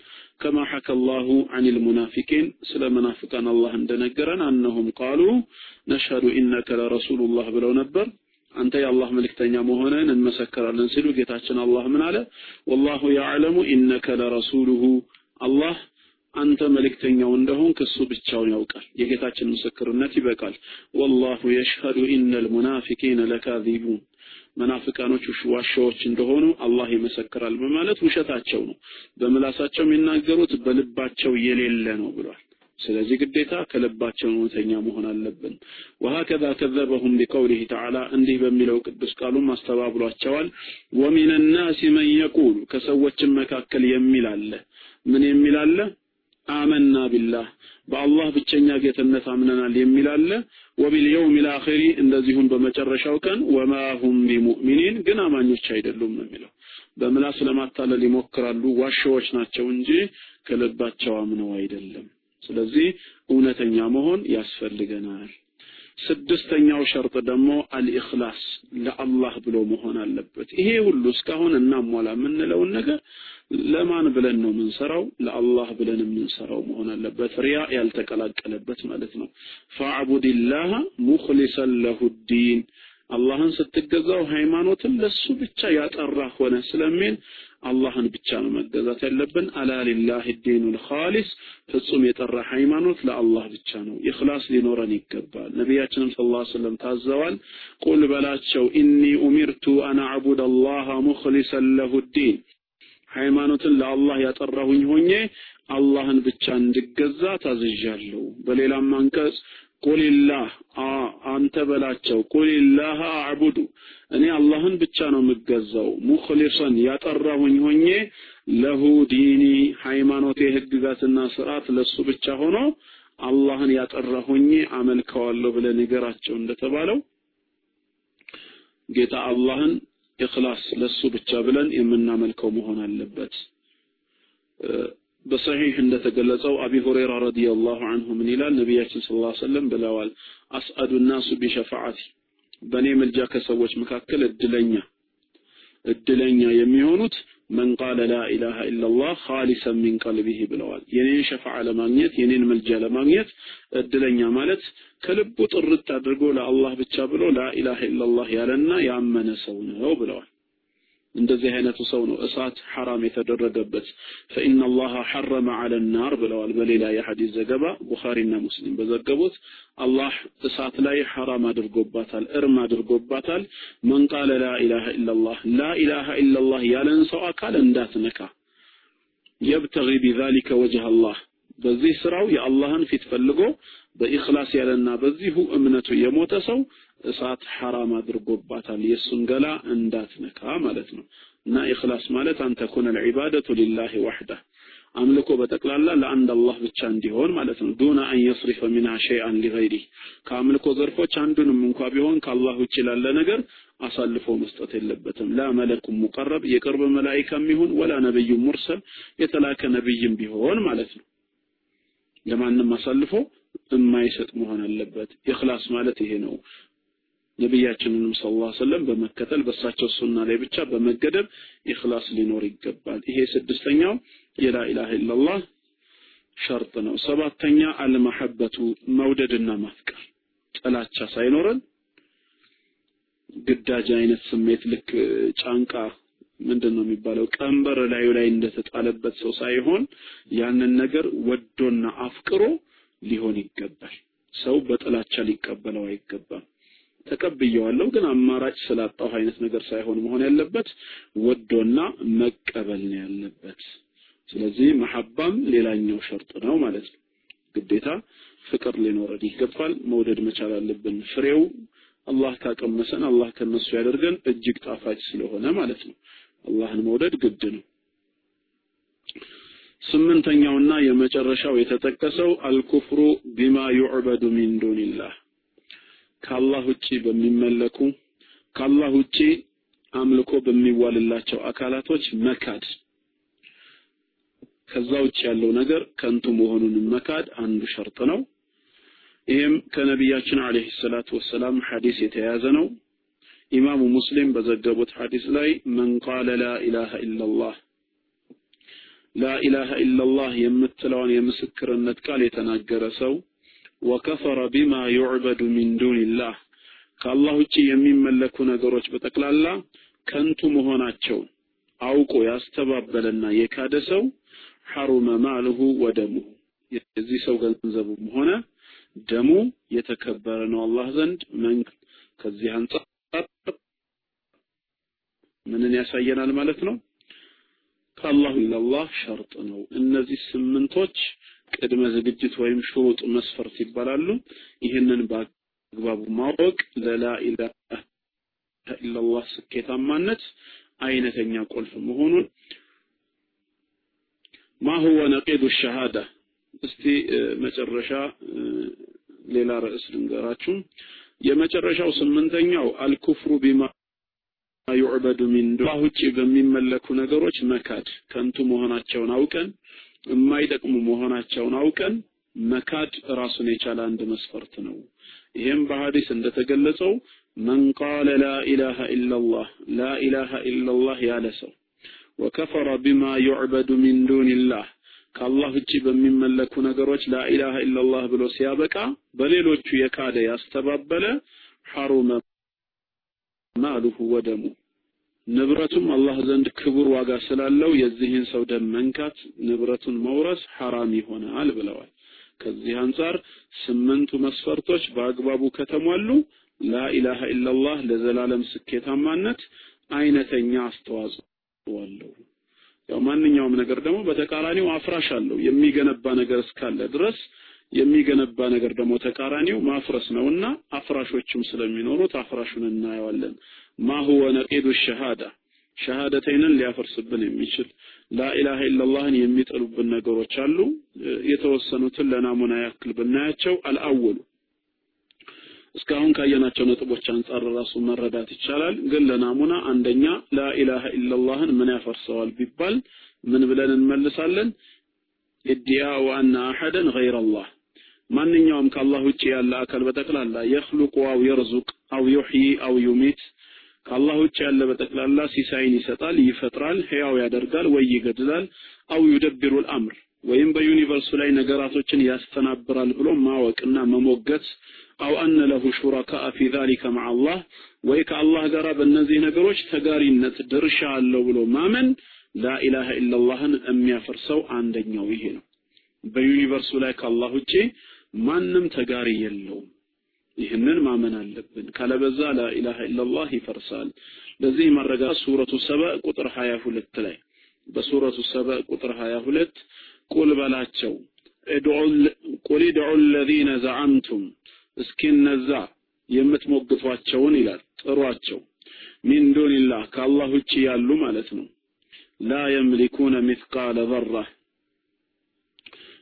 ከማ ሐከ አላሁ አኒል ሙናፊቂን ስለ መናፍቃን አላህ እንደነገረን አነሁም ቃሉ ነሽሀዱ ኢነከ ለረሱሉላህ ብለው ነበር። አንተ የአላህ መልእክተኛ መሆንህን እንመሰክራለን ሲሉ ጌታችን አላህ ምን አለ? ወላሁ ያዕለሙ ኢነከ ለረሱሉሁ አላህ አንተ መልእክተኛው እንደሆን ከሱ ብቻውን ያውቃል። የጌታችን ምስክርነት ይበቃል። ወላሁ የሽሀዱ ኢነል ሙናፊቂነ ለካዚቡን መናፍቃኖች ዋሻዎች እንደሆኑ አላህ ይመሰክራል በማለት ውሸታቸው ነው። በምላሳቸው የሚናገሩት በልባቸው የሌለ ነው ብሏል። ስለዚህ ግዴታ ከልባቸው እውነተኛ መሆን አለብን። ወሀከዛ ከዘበሁም ቢቀውሊህ ተዓላ እንዲህ በሚለው ቅዱስ ቃሉም አስተባብሏቸዋል። ወሚን ናሲ መን የቁሉ ከሰዎችም መካከል የሚል አለ። ምን የሚል አለ? አመና ቢላህ በአላህ ብቸኛ ጌትነት አምነናል የሚል አለ። ወቢልየውሚል አኺሪ እንደዚሁም በመጨረሻው ቀን ወማ ሁም ቢሙእሚኒን ግን አማኞች አይደሉም የሚለው። በምላስ ለማታለል ይሞክራሉ፣ ዋሻዎች ናቸው እንጂ ከልባቸው አምነው አይደለም። ስለዚህ እውነተኛ መሆን ያስፈልገናል። ስድስተኛው ሸርጥ ደግሞ አልኢኽላስ ለአላህ ብሎ መሆን አለበት። ይሄ ሁሉ እስካሁን እናሟላ የምንለውን ነገር ለማን ብለን ነው የምንሰራው? ለአላህ ብለን የምንሰራው መሆን አለበት። ሪያ ያልተቀላቀለበት ማለት ነው። فاعبد الله مخلصا له الدين አላህን ስትገዛው ሃይማኖትን ለሱ ብቻ ያጠራ ሆነ ስለሚል አላህን ብቻ ነው መገዛት ያለብን። ألا لله الدين الخالص ፍጹም የጠራ ሃይማኖት ለአላህ ብቻ ነው። ኢኽላስ ሊኖረን ይገባል። ነቢያችንም ሰለላሁ ዐለይሂ ወሰለም ታዘዋል። قل በላቸው إني أمرت أن أعبد الله مخلصا له الدين ሃይማኖትን ለአላህ ያጠራሁኝ ሆኜ አላህን ብቻ እንድገዛ ታዝዣለሁ። በሌላም አንቀጽ ቁልላህ አንተ በላቸው ቁልላህ አዕቡዱ እኔ አላህን ብቻ ነው የምገዛው ሙኽሊሰን ያጠራሁኝ ሆኜ ለሁ ዲኒ ሃይማኖቴ ህግጋትና ስርዓት ለሱ ብቻ ሆኖ አላህን ያጠራ ሆኜ አመልከዋለሁ ብለህ ንገራቸው እንደተባለው ጌታ አላህን ኢኽላስ ለሱ ብቻ ብለን የምናመልከው መሆን አለበት። በሰሒህ እንደተገለጸው አቢ ሁረይራ ረዲየላሁ ዐንሁ ምን ይላል? ነቢያችን ሰለላሁ ዐለይሂ ወሰለም ብለዋል፣ አስአዱ ናሱ ቢሸፋዓቲ በእኔ ምልጃ ከሰዎች መካከል እድለኛ እድለኛ የሚሆኑት መን ቃለ ላ ኢላሃ ኢላላህ ኻሊሰን ሚን ቀልቢሂ ብለዋል። የኔን ሸፋዓ ለማግኘት የኔን ምልጃ ለማግኘት እድለኛ ማለት ከልቡ ጥርት አድርጎ ለአላህ ብቻ ብሎ ላ ኢላሃ ኢላላህ ያለና ያመነ ሰው ነው ብለዋል። እንደዚህ አይነቱ ሰው ነው እሳት ሐራም የተደረገበት ፈኢነ አላህ ሐረመ ዐለ ናር ብለዋል። በሌላ የሐዲስ ዘገባ ቡኻሪና ሙስሊም በዘገቡት አላህ እሳት ላይ ሐራም አድርጎባታል፣ እርም አድርጎባታል። መን ቃለ ላ ኢላሃ ኢላላህ ላ ኢላሃ ኢላላህ ያለን ሰው አካል እንዳትነካ የብተጊ ቢዛሊከ ወጅህ አላህ በዚህ ስራው የአላህን ፊት ፈልጎ በኢኽላስ ያለና በዚሁ እምነቱ የሞተ ሰው እሳት ሐራም አድርጎባታል። የእሱን ገላ እንዳትነካ ማለት ነው። እና ኢኽላስ ማለት አንተ ኩነ ልዒባደቱ ሊላሂ ወሕዳ አምልኮ በጠቅላላ ለአንድ አላህ ብቻ እንዲሆን ማለት ነው። ዱነ አን የስሪፈ ሚንሃ ሸይአን ሊገይሪህ ከአምልኮ ዘርፎች አንዱንም እንኳ ቢሆን ከአላህ ውጭ ላለ ነገር አሳልፎ መስጠት የለበትም። ላ መለኩም ሙቀረብ የቅርብ መላኢካም ይሁን ወላ ነብዩም ሙርሰል የተላከ ነብይም ቢሆን ማለት ነው። ለማንም አሳልፎ የማይሰጥ መሆን አለበት። ኢኽላስ ማለት ይሄ ነው። ነቢያችንንም ዐለይሂ ወሰለም በመከተል በእሳቸው ሱና ላይ ብቻ በመገደብ ኢኽላስ ሊኖር ይገባል። ይሄ ስድስተኛው የላ ኢላሃ ኢላላህ ሸርጥ ነው። ሰባተኛ المحبة መውደድና ማፍቀር ጥላቻ ሳይኖረን ግዳጅ አይነት ስሜት ልክ ጫንቃ ምንድን ነው የሚባለው ቀንበር ላዩ ላይ እንደተጣለበት ሰው ሳይሆን ያንን ነገር ወዶና አፍቅሮ ሊሆን ይገባል። ሰው በጥላቻ ሊቀበለው አይገባም። ተቀብየዋለሁ ግን አማራጭ ስላጣሁ አይነት ነገር ሳይሆን መሆን ያለበት ወዶና መቀበል ነው ያለበት። ስለዚህ መሐባም ሌላኛው ሸርጥ ነው ማለት ነው። ግዴታ ፍቅር ሊኖረን ይገባል። መውደድ መቻል አለብን። ፍሬው አላህ ካቀመሰን አላህ ከነሱ ያደርገን እጅግ ጣፋጭ ስለሆነ ማለት ነው። አላህን መውደድ ግድ ነው። ስምንተኛውና የመጨረሻው የተጠቀሰው አልኩፍሩ ቢማ ዩዕበዱ ሚን ዱንላህ ከአላህ ውጪ በሚመለኩ ከአላህ ውጪ አምልኮ በሚዋልላቸው አካላቶች መካድ ከዛ ውጭ ያለው ነገር ከንቱ መሆኑን መካድ አንዱ ሸርጥ ነው። ይህም ከነቢያችን አለይሂ ሰላቱ ወሰላም ሐዲስ የተያዘ ነው። ኢማሙ ሙስሊም በዘገቡት ሐዲስ ላይ መን ቃለ ላ ኢላሃ ኢላላህ ላ የምትለውን የምስክርነት ቃል የተናገረ ሰው ወከፈረ ቢማ ዩዕበዱ ሚን ዱንላህ ከአላህ ውጭ የሚመለኩ ነገሮች በጠቅላላ ከንቱ መሆናቸውን አውቆ ያስተባበለና የካደ ሰው ሐሩመ ማልሁ ወደሙሁ የዚህ ሰው ገንዘቡም ሆነ ደሙ የተከበረ ነው አላህ ዘንድ። ከዚህ አንጻር ምንን ያሳየናል ማለት ነው? ከአላሁ ኢላላህ ሸርጥ ነው። እነዚህ ስምንቶች ቅድመ ዝግጅት ወይም ሹሩጥ መስፈርት ይባላሉ። ይህንን በአግባቡ ማወቅ ለላ ኢላሃ ኢላላህ ስኬታማነት አይነተኛ ቁልፍ መሆኑን ማ ሁወ ነቂዱ ሸሃዳ? እስቲ መጨረሻ ሌላ ርዕስ ልንገራችሁ። የመጨረሻው ስምንተኛው አልኩፍሩ ቢማ ዩዕበዱ ሚን ዱላህ ውጭ በሚመለኩ ነገሮች መካድ ከንቱ መሆናቸውን አውቀን የማይጠቅሙ መሆናቸውን አውቀን መካድ ራሱን የቻለ አንድ መስፈርት ነው። ይህም በሐዲስ እንደተገለጸው መን ቃለ ላ ኢላሃ ኢላላህ ላ ኢላሃ ኢላላህ ያለ ሰው ወከፈረ ቢማ ዩዕበዱ ሚን ዱንላህ ከአላህ ውጭ በሚመለኩ ነገሮች ላኢላሃ ኢላላህ ብሎ ሲያበቃ በሌሎቹ የካደ ያስተባበለ ሐሩመ ማሉሁ ወደሙ ንብረቱም አላህ ዘንድ ክቡር ዋጋ ስላለው የዚህን ሰው ደም መንካት ንብረቱን መውረስ ሐራም ይሆናል ብለዋል። ከዚህ አንጻር ስምንቱ መስፈርቶች በአግባቡ ከተሟሉ ላኢላሃ ኢላላህ ለዘላለም ስኬታማነት አይነተኛ አስተዋጽኦ አለው። ያው ማንኛውም ነገር ደግሞ በተቃራኒው አፍራሽ አለው። የሚገነባ ነገር እስካለ ድረስ የሚገነባ ነገር ደግሞ ተቃራኒው ማፍረስ ነውና አፍራሾችም ስለሚኖሩት አፍራሹን እናየዋለን። ማ ሁወ ነቂዱ ሸሃዳ ሸሃደተይንን ሊያፈርስብን የሚችል ላኢላሃ ኢላላህን የሚጥሉብን ነገሮች አሉ። የተወሰኑትን ለናሙና ያክል ብናያቸው አልአወሉ እስካሁን ካየናቸው ነጥቦች አንጻር ራሱ መረዳት ይቻላል። ግን ለናሙና አንደኛ ላኢላሃ ኢላላህን ምን ያፈርሰዋል ቢባል ምን ብለን እንመልሳለን? ادعاء أن أحدا غير الله ማንኛውም ከአላህ ውጭ ያለ አካል በጠቅላላ يخلق أو يرزق أو يحيي أو يميت ከአላህ ውጭ ያለ በጠቅላላ ሲሳይን ይሰጣል፣ ይፈጥራል፣ ሕያው ያደርጋል ወይ ይገድላል፣ أو يدبر الأمر ወይም በ universe ኡ ላይ ነገራቶችን ያስተናብራል ብሎ ማወቅና መሞገት አው አነ ለሁ ሹረካአ ፊ ዛሊከ መዓ ወይ ከአላህ ጋር በእነዚህ ነገሮች ተጋሪነት ድርሻ አለው ብሎ ማመን ላኢላሃ ኢላላህን የሚያፈርሰው አንደኛው ይሄ ነው። በዩኒቨርሱ ላይ ከአላህ ውጪ ማንም ተጋሪ የለውም። ይህንን ማመን አለብን። ካለበዛ ላኢላሃ ኢላላህ ይፈርሳል። ለዚህ ማረጋ ሱረቱ ሰበ ቁጥር 22 ላይ በሱረቱ ሰበ ቁጥር 22 ቁል በላቸው ቁል ድዑ ለዚነ ዘዐምቱም እስኪ እነዛ የምትሞግቷቸውን ይላል ጥሯቸው ሚን ዱንላህ ከአላህ ውጭ ያሉ ማለት ነው ላ የምሊኩነ ሚስቃለ ዘራ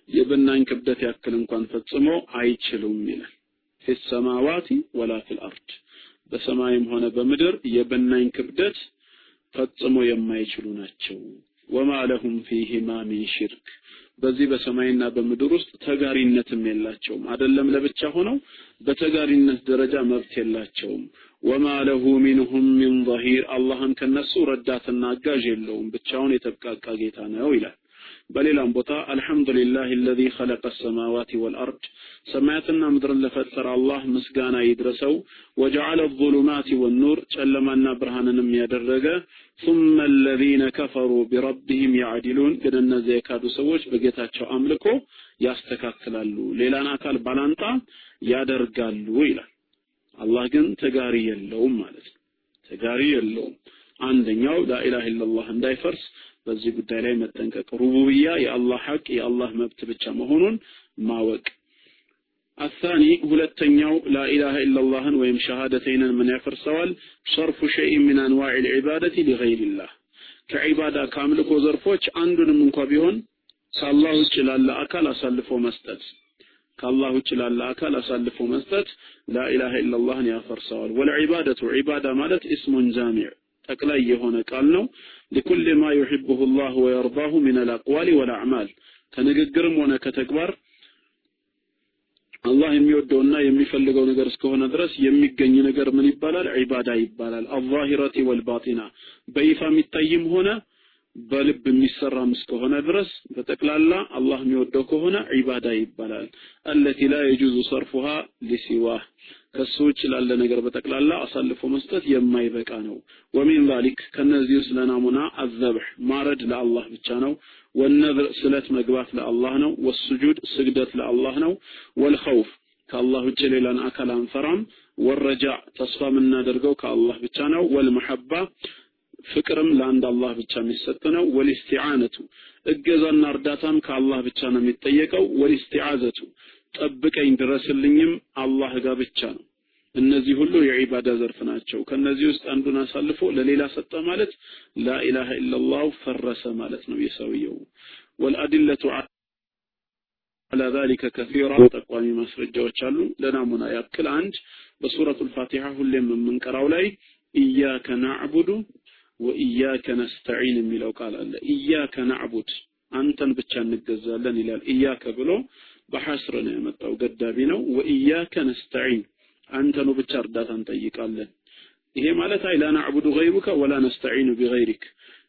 የብናኝ ክብደት ያክል እንኳን ፈጽሞ አይችሉም ይላል። ፊ ሰማዋቲ ወላ ፊል በሰማይም ሆነ በምድር የብናኝ ክብደት ፈጽሞ የማይችሉ ናቸው። ወማ ለሁም ፊሂማ ሚን ሽርክ በዚህ በሰማይና በምድር ውስጥ ተጋሪነትም የላቸውም። አይደለም ለብቻ ሆነው በተጋሪነት ደረጃ መብት የላቸውም። ወማ ለሁ ሚንሁም ሚን ظሂር አላህም ከነሱ ረዳትና አጋዥ የለውም። ብቻውን የተብቃቃ ጌታ ነው ይላል በሌላም ቦታ አልሐምዱሊላህ الذي خلق السماوات والارض ሰማያትና ምድርን ለፈጠረ አላህ ምስጋና ይድረሰው وجعل الظلمات والنور ጨለማና ብርሃንንም ያደረገ ثم الذين كفروا بربهم يعدلون ግን እነዚያ የካዱ ሰዎች በጌታቸው አምልኮ ያስተካክላሉ ሌላን አካል ባላንጣ ያደርጋሉ ይላል አላህ ግን ተጋሪ የለውም ማለት ነው። ተጋሪ የለውም። አንደኛው ላኢላሃ ኢላላህ እንዳይፈርስ በዚህ ጉዳይ ላይ መጠንቀቅ፣ ሩቡብያ የአላህ ሐቅ የአላህ መብት ብቻ መሆኑን ማወቅ። አሳኒ ሁለተኛው ላኢላሃ ኢላላህን ወይም ሸሃደተይንን ምን ያፈርሰዋል? ሰርፉ ሸይእ ሚን አንዋዕ ልዕባደቲ ሊገይሪላህ ከዒባዳ ከአምልኮ ዘርፎች አንዱንም እንኳ ቢሆን ከአላህ ውጭ ላለ አካል አሳልፎ መስጠት ከአላህ ውጭ ላለ አካል አሳልፎ መስጠት ላኢላሃ ኢላላህን ያፈርሰዋል። ወልዒባደቱ ዒባዳ ማለት ኢስሙን ጃሚዕ ጠቅላይ የሆነ ቃል ነው። ሊኩል ማ ዩሒቡሁ ላህ ወየርዳሁ ሚን አልአቅዋሊ ወልአዕማል ከንግግርም ሆነ ከተግባር አላህ የሚወደውና የሚፈልገው ነገር እስከሆነ ድረስ የሚገኝ ነገር ምን ይባላል? ዒባዳ ይባላል። አዛሂረቲ ወልባጢና በይፋ የሚታይም ሆነ በልብ የሚሰራም እስከሆነ ድረስ በጠቅላላ አላህ የሚወደው ከሆነ ዒባዳ ይባላል። አለቲ ላ የጁዙ ሰርፉሃ ሊሲዋህ ከሱ ውጭ ላለ ነገር በጠቅላላ አሳልፎ መስጠት የማይበቃ ነው። ወሚን ዛሊክ ከነዚህ ውስጥ ለናሙና አዘብሕ ማረድ ለአላህ ብቻ ነው። ወነዝር ስለት መግባት ለአላህ ነው። ወስጁድ ስግደት ለአላህ ነው። ወልኸውፍ ከአላህ ውጭ ሌላን አካል አንፈራም። ወረጃዕ ተስፋ የምናደርገው ከአላህ ብቻ ነው። ወልመሐባ ፍቅርም ለአንድ አላህ ብቻ የሚሰጥ ነው። ወልስቲዓነቱ እገዛና እርዳታም ከአላህ ብቻ ነው የሚጠየቀው። ወልስቲዓዘቱ ጠብቀኝ ድረስልኝም አላህ ጋር ብቻ ነው። እነዚህ ሁሉ የዒባዳ ዘርፍ ናቸው። ከነዚህ ውስጥ አንዱን አሳልፎ ለሌላ ሰጠ ማለት ላኢላሃ ኢላላህ ፈረሰ ማለት ነው የሰውየው። ወልአዲለቱ አላ ዛሊከ ከሲራ ጠቋሚ ማስረጃዎች አሉ። ለናሙና ያክል አንድ በሱረቱል ፋቲሃ ሁሌም የምንቀራው ላይ ኢያከ ናዕቡዱ ወኢያከ ነስተዒን የሚለው ቃል አለ። ኢያከ ናዕቡድ አንተን ብቻ እንገዛለን ይላል። ኢያከ ብሎ በሐስር ነው የመጣው፣ ገዳቢ ነው። ወኢያከ ነስተዒን አንተኑ ብቻ እርዳታ እንጠይቃለን። ይሄ ማለት አይ ላ ናዕቡዱ ገይሩከ ወላ ነስተዒኑ ቢገይሪክ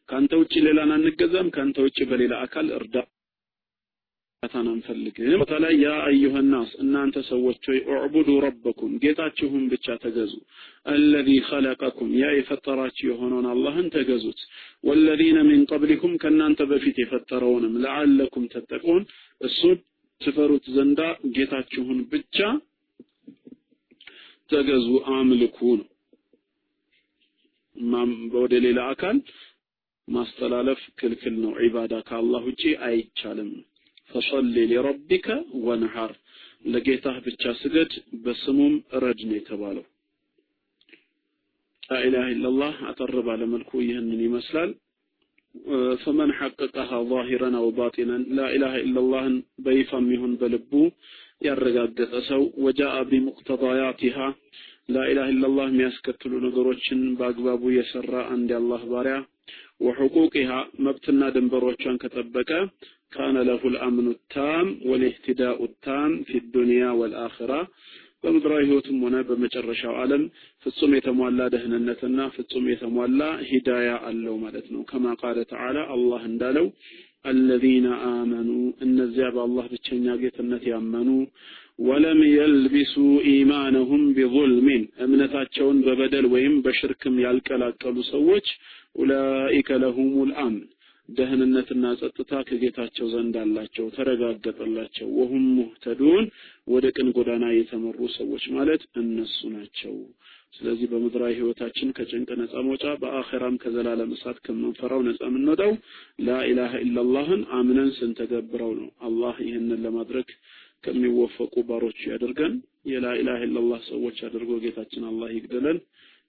ከአንተ ውጭ ሌላን አንገዛም፣ ከአንተ ውጭ በሌላ አካል እርዳታን አንፈልግም። ቦታ ላይ ያ አዩሃ ናስ እናንተ ሰዎች ሆይ ኡዕቡዱ ረበኩም ጌታችሁን ብቻ ተገዙ። አለዚ ኸለቀኩም ያ የፈጠራችሁ የሆነውን አላህን ተገዙት። ወለዚነ ሚን ቀብሊኩም ከእናንተ በፊት የፈጠረውንም ለዓለኩም ተጠቁን እሱን ትፈሩት ዘንዳ ጌታችሁን ብቻ ተገዙ አምልኩ ነው። ወደ ሌላ አካል ማስተላለፍ ክልክል ነው። ዒባዳ ከአላህ ውጪ አይቻልም። ፈሰሊ ሊረቢከ ወንሐር ለጌታህ ብቻ ስገድ፣ በስሙም እረድ ነው የተባለው። ላኢላሃ ኢለላህ አጠር ባለ መልኩ ይህንን ይመስላል። ፈመን ሐቀቀሃ ዛሂረን አው ባጢነን ላኢላሃ ኢለላህን በይፋም ይሁን በልቡ ያረጋገጠ ሰው ወጃአ ቢሙቅተዳያቲሃ ላኢላሃ ኢለላህ የሚያስከትሉ ነገሮችን በአግባቡ የሰራ አንድ የአላህ ባሪያ ወሑቁቂሃ መብትና ድንበሮቿን ከጠበቀ ካነ ለሁ ልአምኑ ታም ወልኢህትዳኡ ታም ፊ ዱንያ ወልአኺራ በምድራዊ ህይወትም ሆነ በመጨረሻው ዓለም ፍጹም የተሟላ ደህንነትና ፍጹም የተሟላ ሂዳያ አለው ማለት ነው። ከማ ቃለ ተዓላ አላህ እንዳለው አለዚነ አመኑ እነዚያ በአላህ ብቸኛ ጌትነት ያመኑ ወለም የልቢሱ ኢማነሁም ቢዙልሚን እምነታቸውን በበደል ወይም በሽርክም ያልቀላቀሉ ሰዎች ኡላኢከ ለሁሙል አምን ደህንነትና ጸጥታ ከጌታቸው ዘንድ አላቸው፣ ተረጋገጠላቸው። ወሁም ሙህተዱን ወደ ቅን ጎዳና የተመሩ ሰዎች ማለት እነሱ ናቸው። ስለዚህ በምድራዊ ህይወታችን ከጭንቅ ነፃ መውጫ፣ በአኼራም ከዘላለም እሳት ከምንፈራው ነፃ የምንወጣው ላኢላሃ ኢላላህን አምነን ስንተገብረው ነው። አላህ ይህንን ለማድረግ ከሚወፈቁ ባሮቹ ያደርገን። የላኢላሃ ኢላላህ ሰዎች አድርጎ ጌታችን አላህ ይግደለን።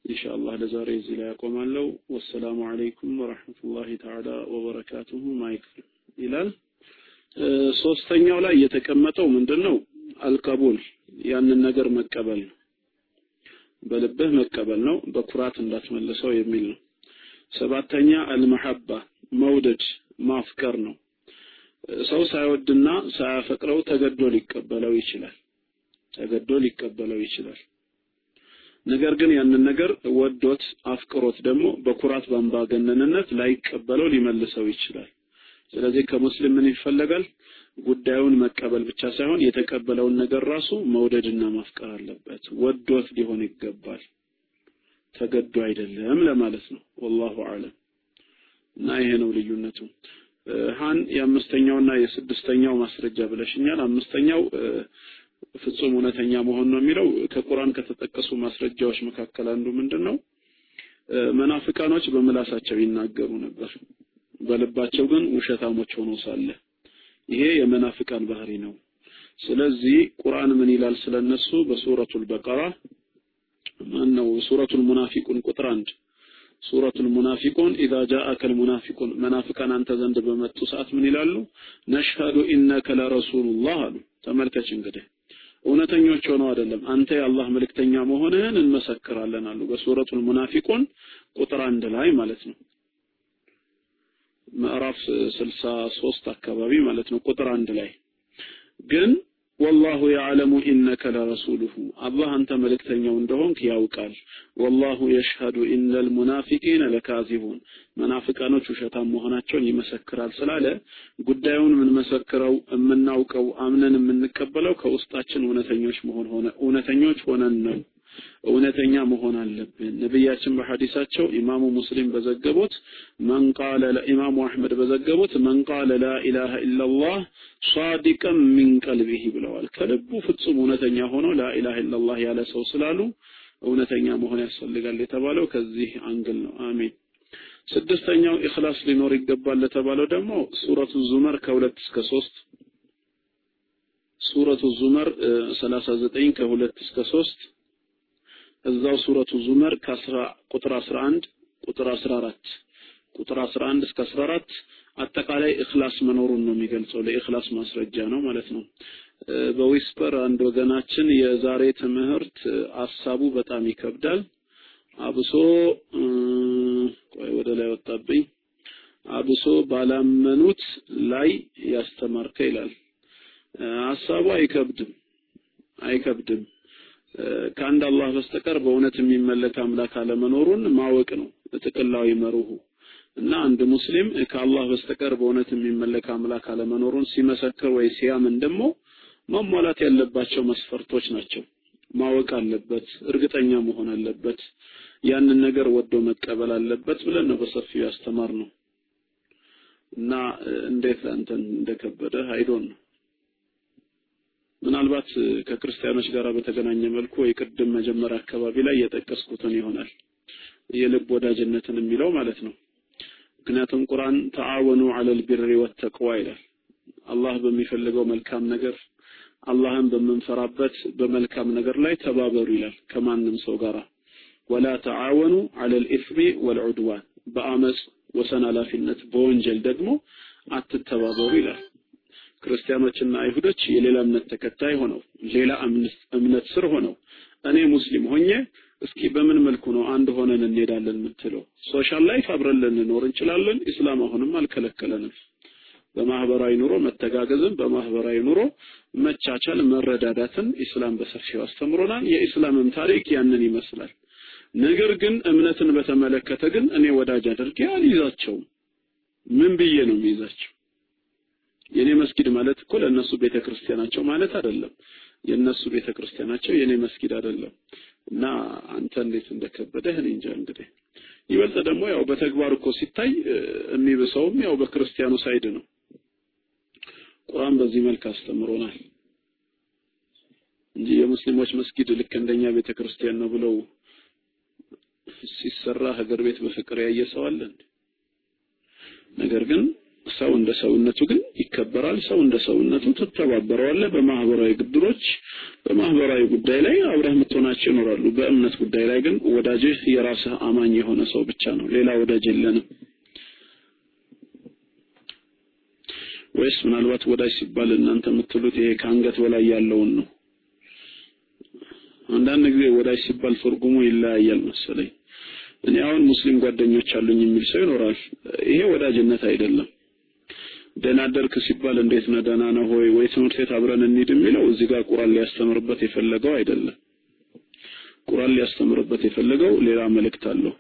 ኢንሻአላህ ለዛሬ እዚህ ላይ ያቆማለሁ። ወሰላሙ አለይኩም ወራህመቱላሂ ተዓላ ወበረካቱሁ። ማይክ ይላል። ሶስተኛው ላይ የተቀመጠው ምንድነው? አልቀቡል ያንን ነገር መቀበል ነው። በልብህ መቀበል ነው፣ በኩራት እንዳትመልሰው የሚል ነው። ሰባተኛ አልመሐባ መውደድ ማፍቀር ነው። ሰው ሳይወድና ሳያፈቅረው ተገዶ ሊቀበለው ይችላል። ተገዶ ሊቀበለው ይችላል። ነገር ግን ያንን ነገር ወዶት አፍቅሮት ደግሞ በኩራት በአምባገነንነት ላይቀበለው ሊመልሰው ይችላል። ስለዚህ ከሙስሊም ምን ይፈለጋል? ጉዳዩን መቀበል ብቻ ሳይሆን የተቀበለውን ነገር ራሱ መውደድና ማፍቀር አለበት። ወዶት ሊሆን ይገባል፣ ተገዶ አይደለም ለማለት ነው። ወላሁ አለም እና ይሄ ነው ልዩነቱ። ሃን የአምስተኛውና የስድስተኛው ማስረጃ ብለሽኛል። አምስተኛው ፍጹም እውነተኛ መሆን ነው የሚለው ከቁርአን ከተጠቀሱ ማስረጃዎች መካከል አንዱ ምንድን ነው? መናፍቃኖች በምላሳቸው ይናገሩ ነበር፣ በልባቸው ግን ውሸታሞች ሆነው ሳለ ይሄ የመናፍቃን ባህሪ ነው። ስለዚህ ቁርአን ምን ይላል ስለነሱ በሱረቱል በቀራ ማን ነው ሱረቱል ሙናፊቁን ቁጥር አንድ ሱረቱል ሙናፊቁን ኢዛ ጃአከል ሙናፊቁን መናፍቃን አንተ ዘንድ በመጡ ሰዓት ምን ይላሉ? ነሽሀዱ ኢነከ ለረሱሉላህ አሉ። ተመልከች እንግዲህ እውነተኞች ሆነው አይደለም አንተ የአላህ መልእክተኛ መሆንህን እንመሰክራለን አሉ። በሱረቱል ሙናፊቁን ቁጥር አንድ ላይ ማለት ነው። ምዕራፍ 63 አካባቢ ማለት ነው ቁጥር አንድ ላይ ግን ወላሁ ያዕለሙ ኢነከ ለረሱሉሁ አላህ አንተ መልእክተኛው እንደሆንክ ያውቃል። ወላሁ የሽሀዱ ኢነል ሙናፊቂነ ለካዚቡን መናፍቃኖች ውሸታም መሆናቸውን ይመሰክራል ስላለ ጉዳዩን የምንመሰክረው የምናውቀው አምነን የምንቀበለው ከውስጣችን እውነተኞች መሆን ሆነ እውነተኞች ሆነን ነው። እውነተኛ መሆን አለብን። ነቢያችን በሐዲሳቸው ኢማሙ ሙስሊም በዘገቡት ኢማሙ አሕመድ በዘገቡት من قال لا إله إلا الله صادقا من قلبه ብለዋል። ከልቡ ፍጹም እውነተኛ ሆኖ ላ ኢላሃ ኢላላህ ያለ ሰው ስላሉ እውነተኛ መሆን ያስፈልጋል የተባለው ከዚህ አንግል ነው። አሚን። ስድስተኛው ኢኽላስ ሊኖር ይገባል ለተባለው ደግሞ ሱረቱ ዙመር ከሁለት እስከ ሶስት ሱረቱ ዙመር 39 ከሁለት እስከ ሶስት እዛው ሱረቱ ዙመር ከ10 ቁጥር 11 ቁጥር 14 ቁጥር 11 እስከ 14 አጠቃላይ እኽላስ መኖሩን ነው የሚገልጸው። ለኢኽላስ ማስረጃ ነው ማለት ነው። በዊስፐር አንድ ወገናችን የዛሬ ትምህርት አሳቡ በጣም ይከብዳል። አብሶ ቆይ ወደ ላይ ወጣብኝ። አብሶ ባላመኑት ላይ ያስተማርከ ይላል። ሀሳቡ አይከብድም አይከብድም። ከአንድ አላህ በስተቀር በእውነት የሚመለክ አምላክ አለመኖሩን ማወቅ ነው ጥቅላዊ መርሁ እና አንድ ሙስሊም ከአላህ በስተቀር በእውነት የሚመለክ አምላክ አለመኖሩን ሲመሰክር ወይ ሲያምን ደግሞ ማሟላት ያለባቸው መስፈርቶች ናቸው። ማወቅ አለበት፣ እርግጠኛ መሆን አለበት፣ ያንን ነገር ወዶ መቀበል አለበት ብለን ነው በሰፊው ያስተማር ነው እና እንዴት አንተን እንደከበደ አይዶን ነው ምናልባት ከክርስቲያኖች ጋር በተገናኘ መልኩ ወይ ቅድም መጀመሪያ አካባቢ ላይ የጠቀስኩትን ይሆናል የልብ ወዳጅነትን የሚለው ማለት ነው። ምክንያቱም ቁርአን ተዓወኑ ዐለል ቢሪ ወተቅዋ ይላል። አላህ በሚፈልገው መልካም ነገር አላህን በምንፈራበት በመልካም ነገር ላይ ተባበሩ ይላል ከማንም ሰው ጋር ወላ ተዓወኑ ዐለል ኢስሚ ወልዑድዋን በአመፅ ወሰን ኃላፊነት በወንጀል ደግሞ አትተባበሩ ይላል። ክርስቲያኖችና አይሁዶች የሌላ እምነት ተከታይ ሆነው ሌላ እምነት ስር ሆነው እኔ ሙስሊም ሆኜ እስኪ በምን መልኩ ነው አንድ ሆነን እንሄዳለን የምትለው? social life አብረን ልንኖር እንችላለን። ኢስላም አሁንም አልከለከለንም። በማህበራዊ ኑሮ መተጋገዝን፣ በማህበራዊ ኑሮ መቻቻል፣ መረዳዳትን ኢስላም በሰፊው አስተምሮናል። የኢስላምም ታሪክ ያንን ይመስላል። ነገር ግን እምነትን በተመለከተ ግን እኔ ወዳጅ አድርጌ አልይዛቸውም። ምን ብዬ ነው የሚይዛቸው? የኔ መስጊድ ማለት እኮ ለነሱ ቤተክርስቲያናቸው ማለት አይደለም። የነሱ ቤተክርስቲያናቸው የኔ መስጊድ አይደለም። እና አንተ እንዴት እንደከበደህ እኔ እንጃ። እንግዲህ ይበልጥ ደግሞ ያው በተግባር እኮ ሲታይ የሚብሰውም ያው በክርስቲያኑ ሳይድ ነው። ቁርአን በዚህ መልክ አስተምሮናል እንጂ የሙስሊሞች መስጊድ ልክ እንደኛ ቤተክርስቲያን ነው ብለው ሲሰራ ሀገር ቤት በፍቅር ያየ ሰው አለ? ነገር ግን ሰው እንደ ሰውነቱ ግን ይከበራል። ሰው እንደ ሰውነቱ ትተባበረዋለህ። በማህበራዊ ግድሮች በማህበራዊ ጉዳይ ላይ አብረህ የምትሆናቸው ይኖራሉ። በእምነት ጉዳይ ላይ ግን ወዳጅህ የራስህ አማኝ የሆነ ሰው ብቻ ነው። ሌላ ወዳጅ የለንም። ወይስ ምናልባት ወዳጅ ሲባል እናንተ የምትሉት ይሄ ከአንገት በላይ ያለውን ነው? አንዳንድ ጊዜ ወዳጅ ሲባል ትርጉሙ ይለያያል መሰለኝ። እኔ አሁን ሙስሊም ጓደኞች አሉኝ የሚል ሰው ይኖራል። ይሄ ወዳጅነት አይደለም። ደህና አደርክ ሲባል እንዴት ነህ ደህና ነህ ሆይ ወይ ትምህርት ቤት አብረን እንሂድ የሚለው እዚህ ጋር ቁርአን ሊያስተምርበት የፈለገው አይደለም። ቁርአን ሊያስተምርበት የፈለገው ሌላ መልእክት አለው።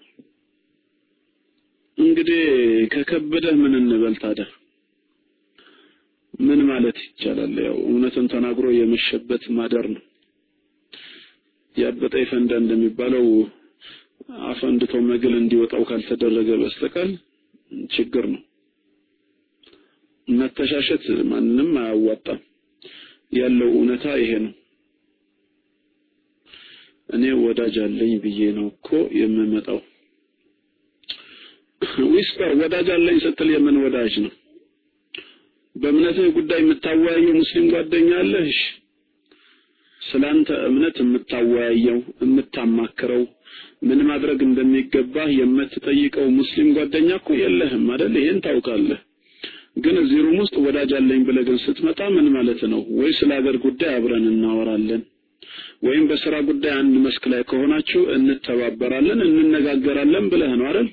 እንግዲህ ከከበደህ ምን እንበል ታዲያ? ምን ማለት ይቻላል? ያው እውነትን ተናግሮ የመሸበት ማደር ነው። ያበጠ ይፈንዳ እንደሚባለው አፈንድቶ መግል እንዲወጣው ካልተደረገ በስተቀር ችግር ነው። መተሻሸት ማንም አያዋጣም። ያለው እውነታ ይሄ ነው። እኔ ወዳጅ አለኝ ብዬ ነው እኮ የምመጣው። ዊስፐር ወዳጅ አለኝ ስትል የምን ወዳጅ ነው? በእምነትህ ጉዳይ የምታወያየው ሙስሊም ጓደኛ? እሺ ስላንተ እምነት የምታወያየው የምታማክረው ምን ማድረግ እንደሚገባህ የምትጠይቀው ሙስሊም ጓደኛ እኮ የለህም አይደል? ይሄን ታውቃለህ። ግን እዚህ ሩም ውስጥ ወዳጅ አለኝ ብለህ ግን ስትመጣ ምን ማለት ነው? ወይ ስለ ሀገር ጉዳይ አብረን እናወራለን ወይም በስራ ጉዳይ አንድ መስክ ላይ ከሆናችሁ እንተባበራለን፣ እንነጋገራለን ብለህ ነው አይደል?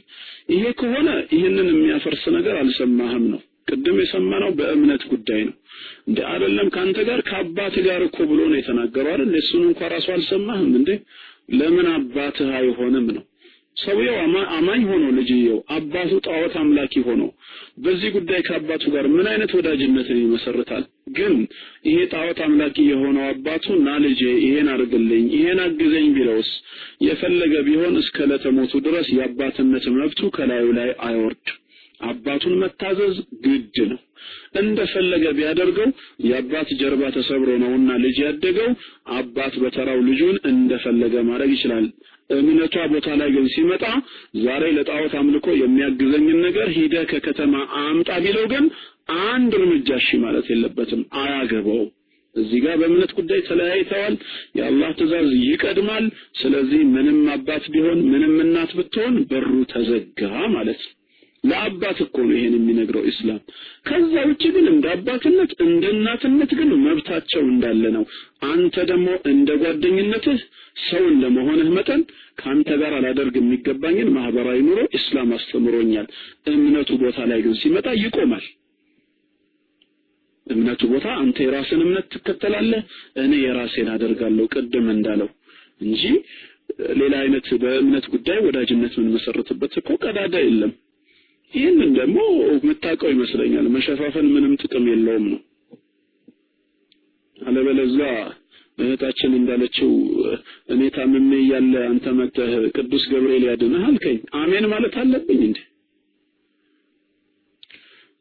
ይሄ ከሆነ ይህንን የሚያፈርስ ነገር አልሰማህም ነው። ቅድም የሰማነው በእምነት ጉዳይ ነው። እንደ አይደለም ከአንተ ጋር ከአባት ጋር እኮ ብሎ ነው የተናገረው አይደል? እሱን እንኳን ራሱ አልሰማህም እንዴ? ለምን አባትህ አይሆንም ነው? ሰውየው አማኝ ሆኖ ልጅየው አባቱ ጣዖት አምላኪ ሆኖ በዚህ ጉዳይ ከአባቱ ጋር ምን አይነት ወዳጅነትን ይመሰርታል? ግን ይሄ ጣዖት አምላኪ የሆነው አባቱ ና ልጄ ይሄን አድርግልኝ ይሄን አግዘኝ ቢለውስ የፈለገ ቢሆን እስከ ለተሞቱ ድረስ የአባትነት መብቱ ከላዩ ላይ አይወርድ። አባቱን መታዘዝ ግድ ነው። እንደፈለገ ቢያደርገው የአባት ጀርባ ተሰብሮ ነውና ልጅ ያደገው አባት በተራው ልጁን እንደፈለገ ማድረግ ይችላል። እምነቷ ቦታ ላይ ግን ሲመጣ ዛሬ ለጣዖት አምልኮ የሚያግዘኝን ነገር ሂደ ከከተማ አምጣ ቢለው ግን አንድ እርምጃ እሺ ማለት የለበትም፣ አያገባውም። እዚህ ጋር በእምነት ጉዳይ ተለያይተዋል። የአላህ ትእዛዝ ይቀድማል። ስለዚህ ምንም አባት ቢሆን ምንም እናት ብትሆን በሩ ተዘጋ ማለት ነው። ለአባት እኮ ነው ይሄን የሚነግረው ኢስላም። ከዛ ውጭ ግን እንደ አባትነት እንደ እናትነት ግን መብታቸው እንዳለ ነው። አንተ ደግሞ እንደ ጓደኝነትህ ሰው እንደመሆንህ መጠን ከአንተ ጋር አላደርግ የሚገባኝን ማህበራዊ ኑሮ ኢስላም አስተምሮኛል። እምነቱ ቦታ ላይ ግን ሲመጣ ይቆማል። እምነቱ ቦታ አንተ የራስን እምነት ትከተላለህ፣ እኔ የራሴን አደርጋለሁ ቅድም እንዳለው እንጂ ሌላ አይነት በእምነት ጉዳይ ወዳጅነት ምን መሰረትበት እኮ ቀዳዳ የለም። ይህንን ደግሞ የምታውቀው ይመስለኛል። መሸፋፈን ምንም ጥቅም የለውም ነው። አለበለዚያ እህታችን እንዳለችው እኔ ታምሜ እያለ አንተ መጥተህ ቅዱስ ገብርኤል ያድንህ አልከኝ። አሜን ማለት አለብኝ እንዴ?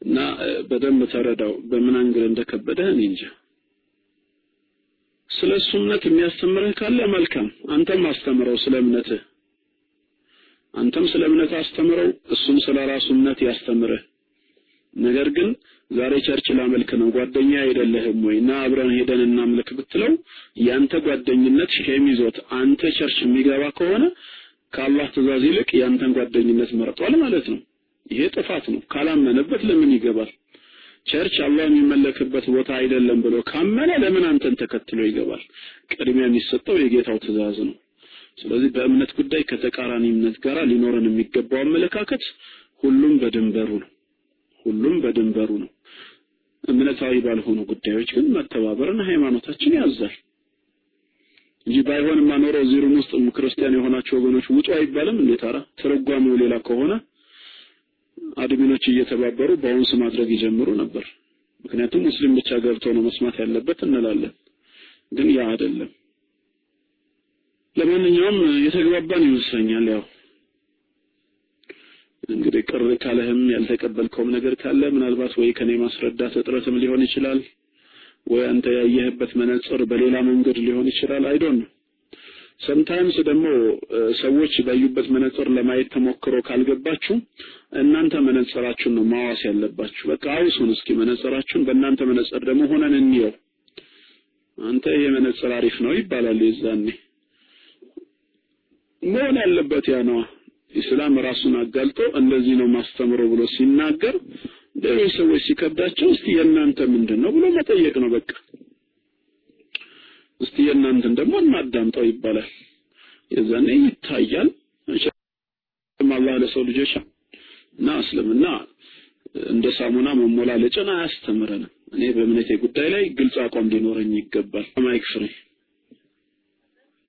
እና በደንብ ተረዳው። በምን አንግል እንደከበደህ እኔ እንጃ። ስለ እሱ እምነት የሚያስተምርህ ካለ መልካም፣ አንተም አስተምረው ስለ እምነትህ አንተም ስለ እምነት አስተምረው እሱም ስለ ራሱ እምነት ያስተምርህ። ነገር ግን ዛሬ church ላመልክ ነው ጓደኛ አይደለህም ወይ እና አብረን ሄደን እናምልክ ብትለው ያንተ ጓደኝነት shame ይዞት አንተ church የሚገባ ከሆነ ከአላህ ትእዛዝ ይልቅ ያንተን ጓደኝነት መርጧል ማለት ነው። ይሄ ጥፋት ነው። ካላመነበት ለምን ይገባል? ቸርች አላህ የሚመለክበት ቦታ አይደለም ብሎ ካመነ ለምን አንተን ተከትሎ ይገባል? ቅድሚያ የሚሰጠው የጌታው ትእዛዝ ነው። ስለዚህ በእምነት ጉዳይ ከተቃራኒ እምነት ጋር ሊኖረን የሚገባው አመለካከት ሁሉም በድንበሩ ነው። ሁሉም በድንበሩ ነው። እምነታዊ ባልሆኑ ጉዳዮች ግን መተባበርን ሃይማኖታችን ያዛል እንጂ ባይሆንማ ኖሮ እዚህ ውስጥ ክርስቲያን የሆናችሁ ወገኖች ውጡ አይባልም እንዴ? ታዲያ ትርጓሜው ሌላ ከሆነ አድሚኖች እየተባበሩ bounce ማድረግ ይጀምሩ ነበር። ምክንያቱም ሙስሊም ብቻ ገብቶ ነው መስማት ያለበት እንላለን። ግን ያ አይደለም። ለማንኛውም የተግባባን ይመስለኛል። ያው እንግዲህ ቅር ካለህም ያልተቀበልከውም ነገር ካለ ምናልባት ወይ ከኔ ማስረዳት እጥረትም ሊሆን ይችላል፣ ወይ አንተ ያየህበት መነጽር በሌላ መንገድ ሊሆን ይችላል። I don't sometimes ደግሞ ሰዎች ባዩበት መነጽር ለማየት ተሞክሮ ካልገባችሁ እናንተ መነጽራችሁን ነው ማዋስ ያለባችሁ። በቃ አውሱን እስኪ መነጽራችሁን በእናንተ መነጽር ደግሞ ሆነን እንየው። አንተ ይሄ አሪፍ ነው ይባላል የዛኔ መሆን ያለበት ያ ነው። ኢስላም ራሱን አጋልጦ እንደዚህ ነው ማስተምረው ብሎ ሲናገር ሌሎች ሰዎች ሲከብዳቸው እስቲ የእናንተ ምንድን ነው ብሎ መጠየቅ ነው በቃ። እስቲ የእናንተን ደግሞ እናዳምጠው ይባላል። የዛኔ ይታያል። አላህ ለሰው ልጆች እና እስልምና እንደ ሳሙና መሞላለጭን አያስተምረንም። እኔ በእምነቴ ጉዳይ ላይ ግልጽ አቋም ሊኖረኝ ይገባል። ማይክ ፍሬ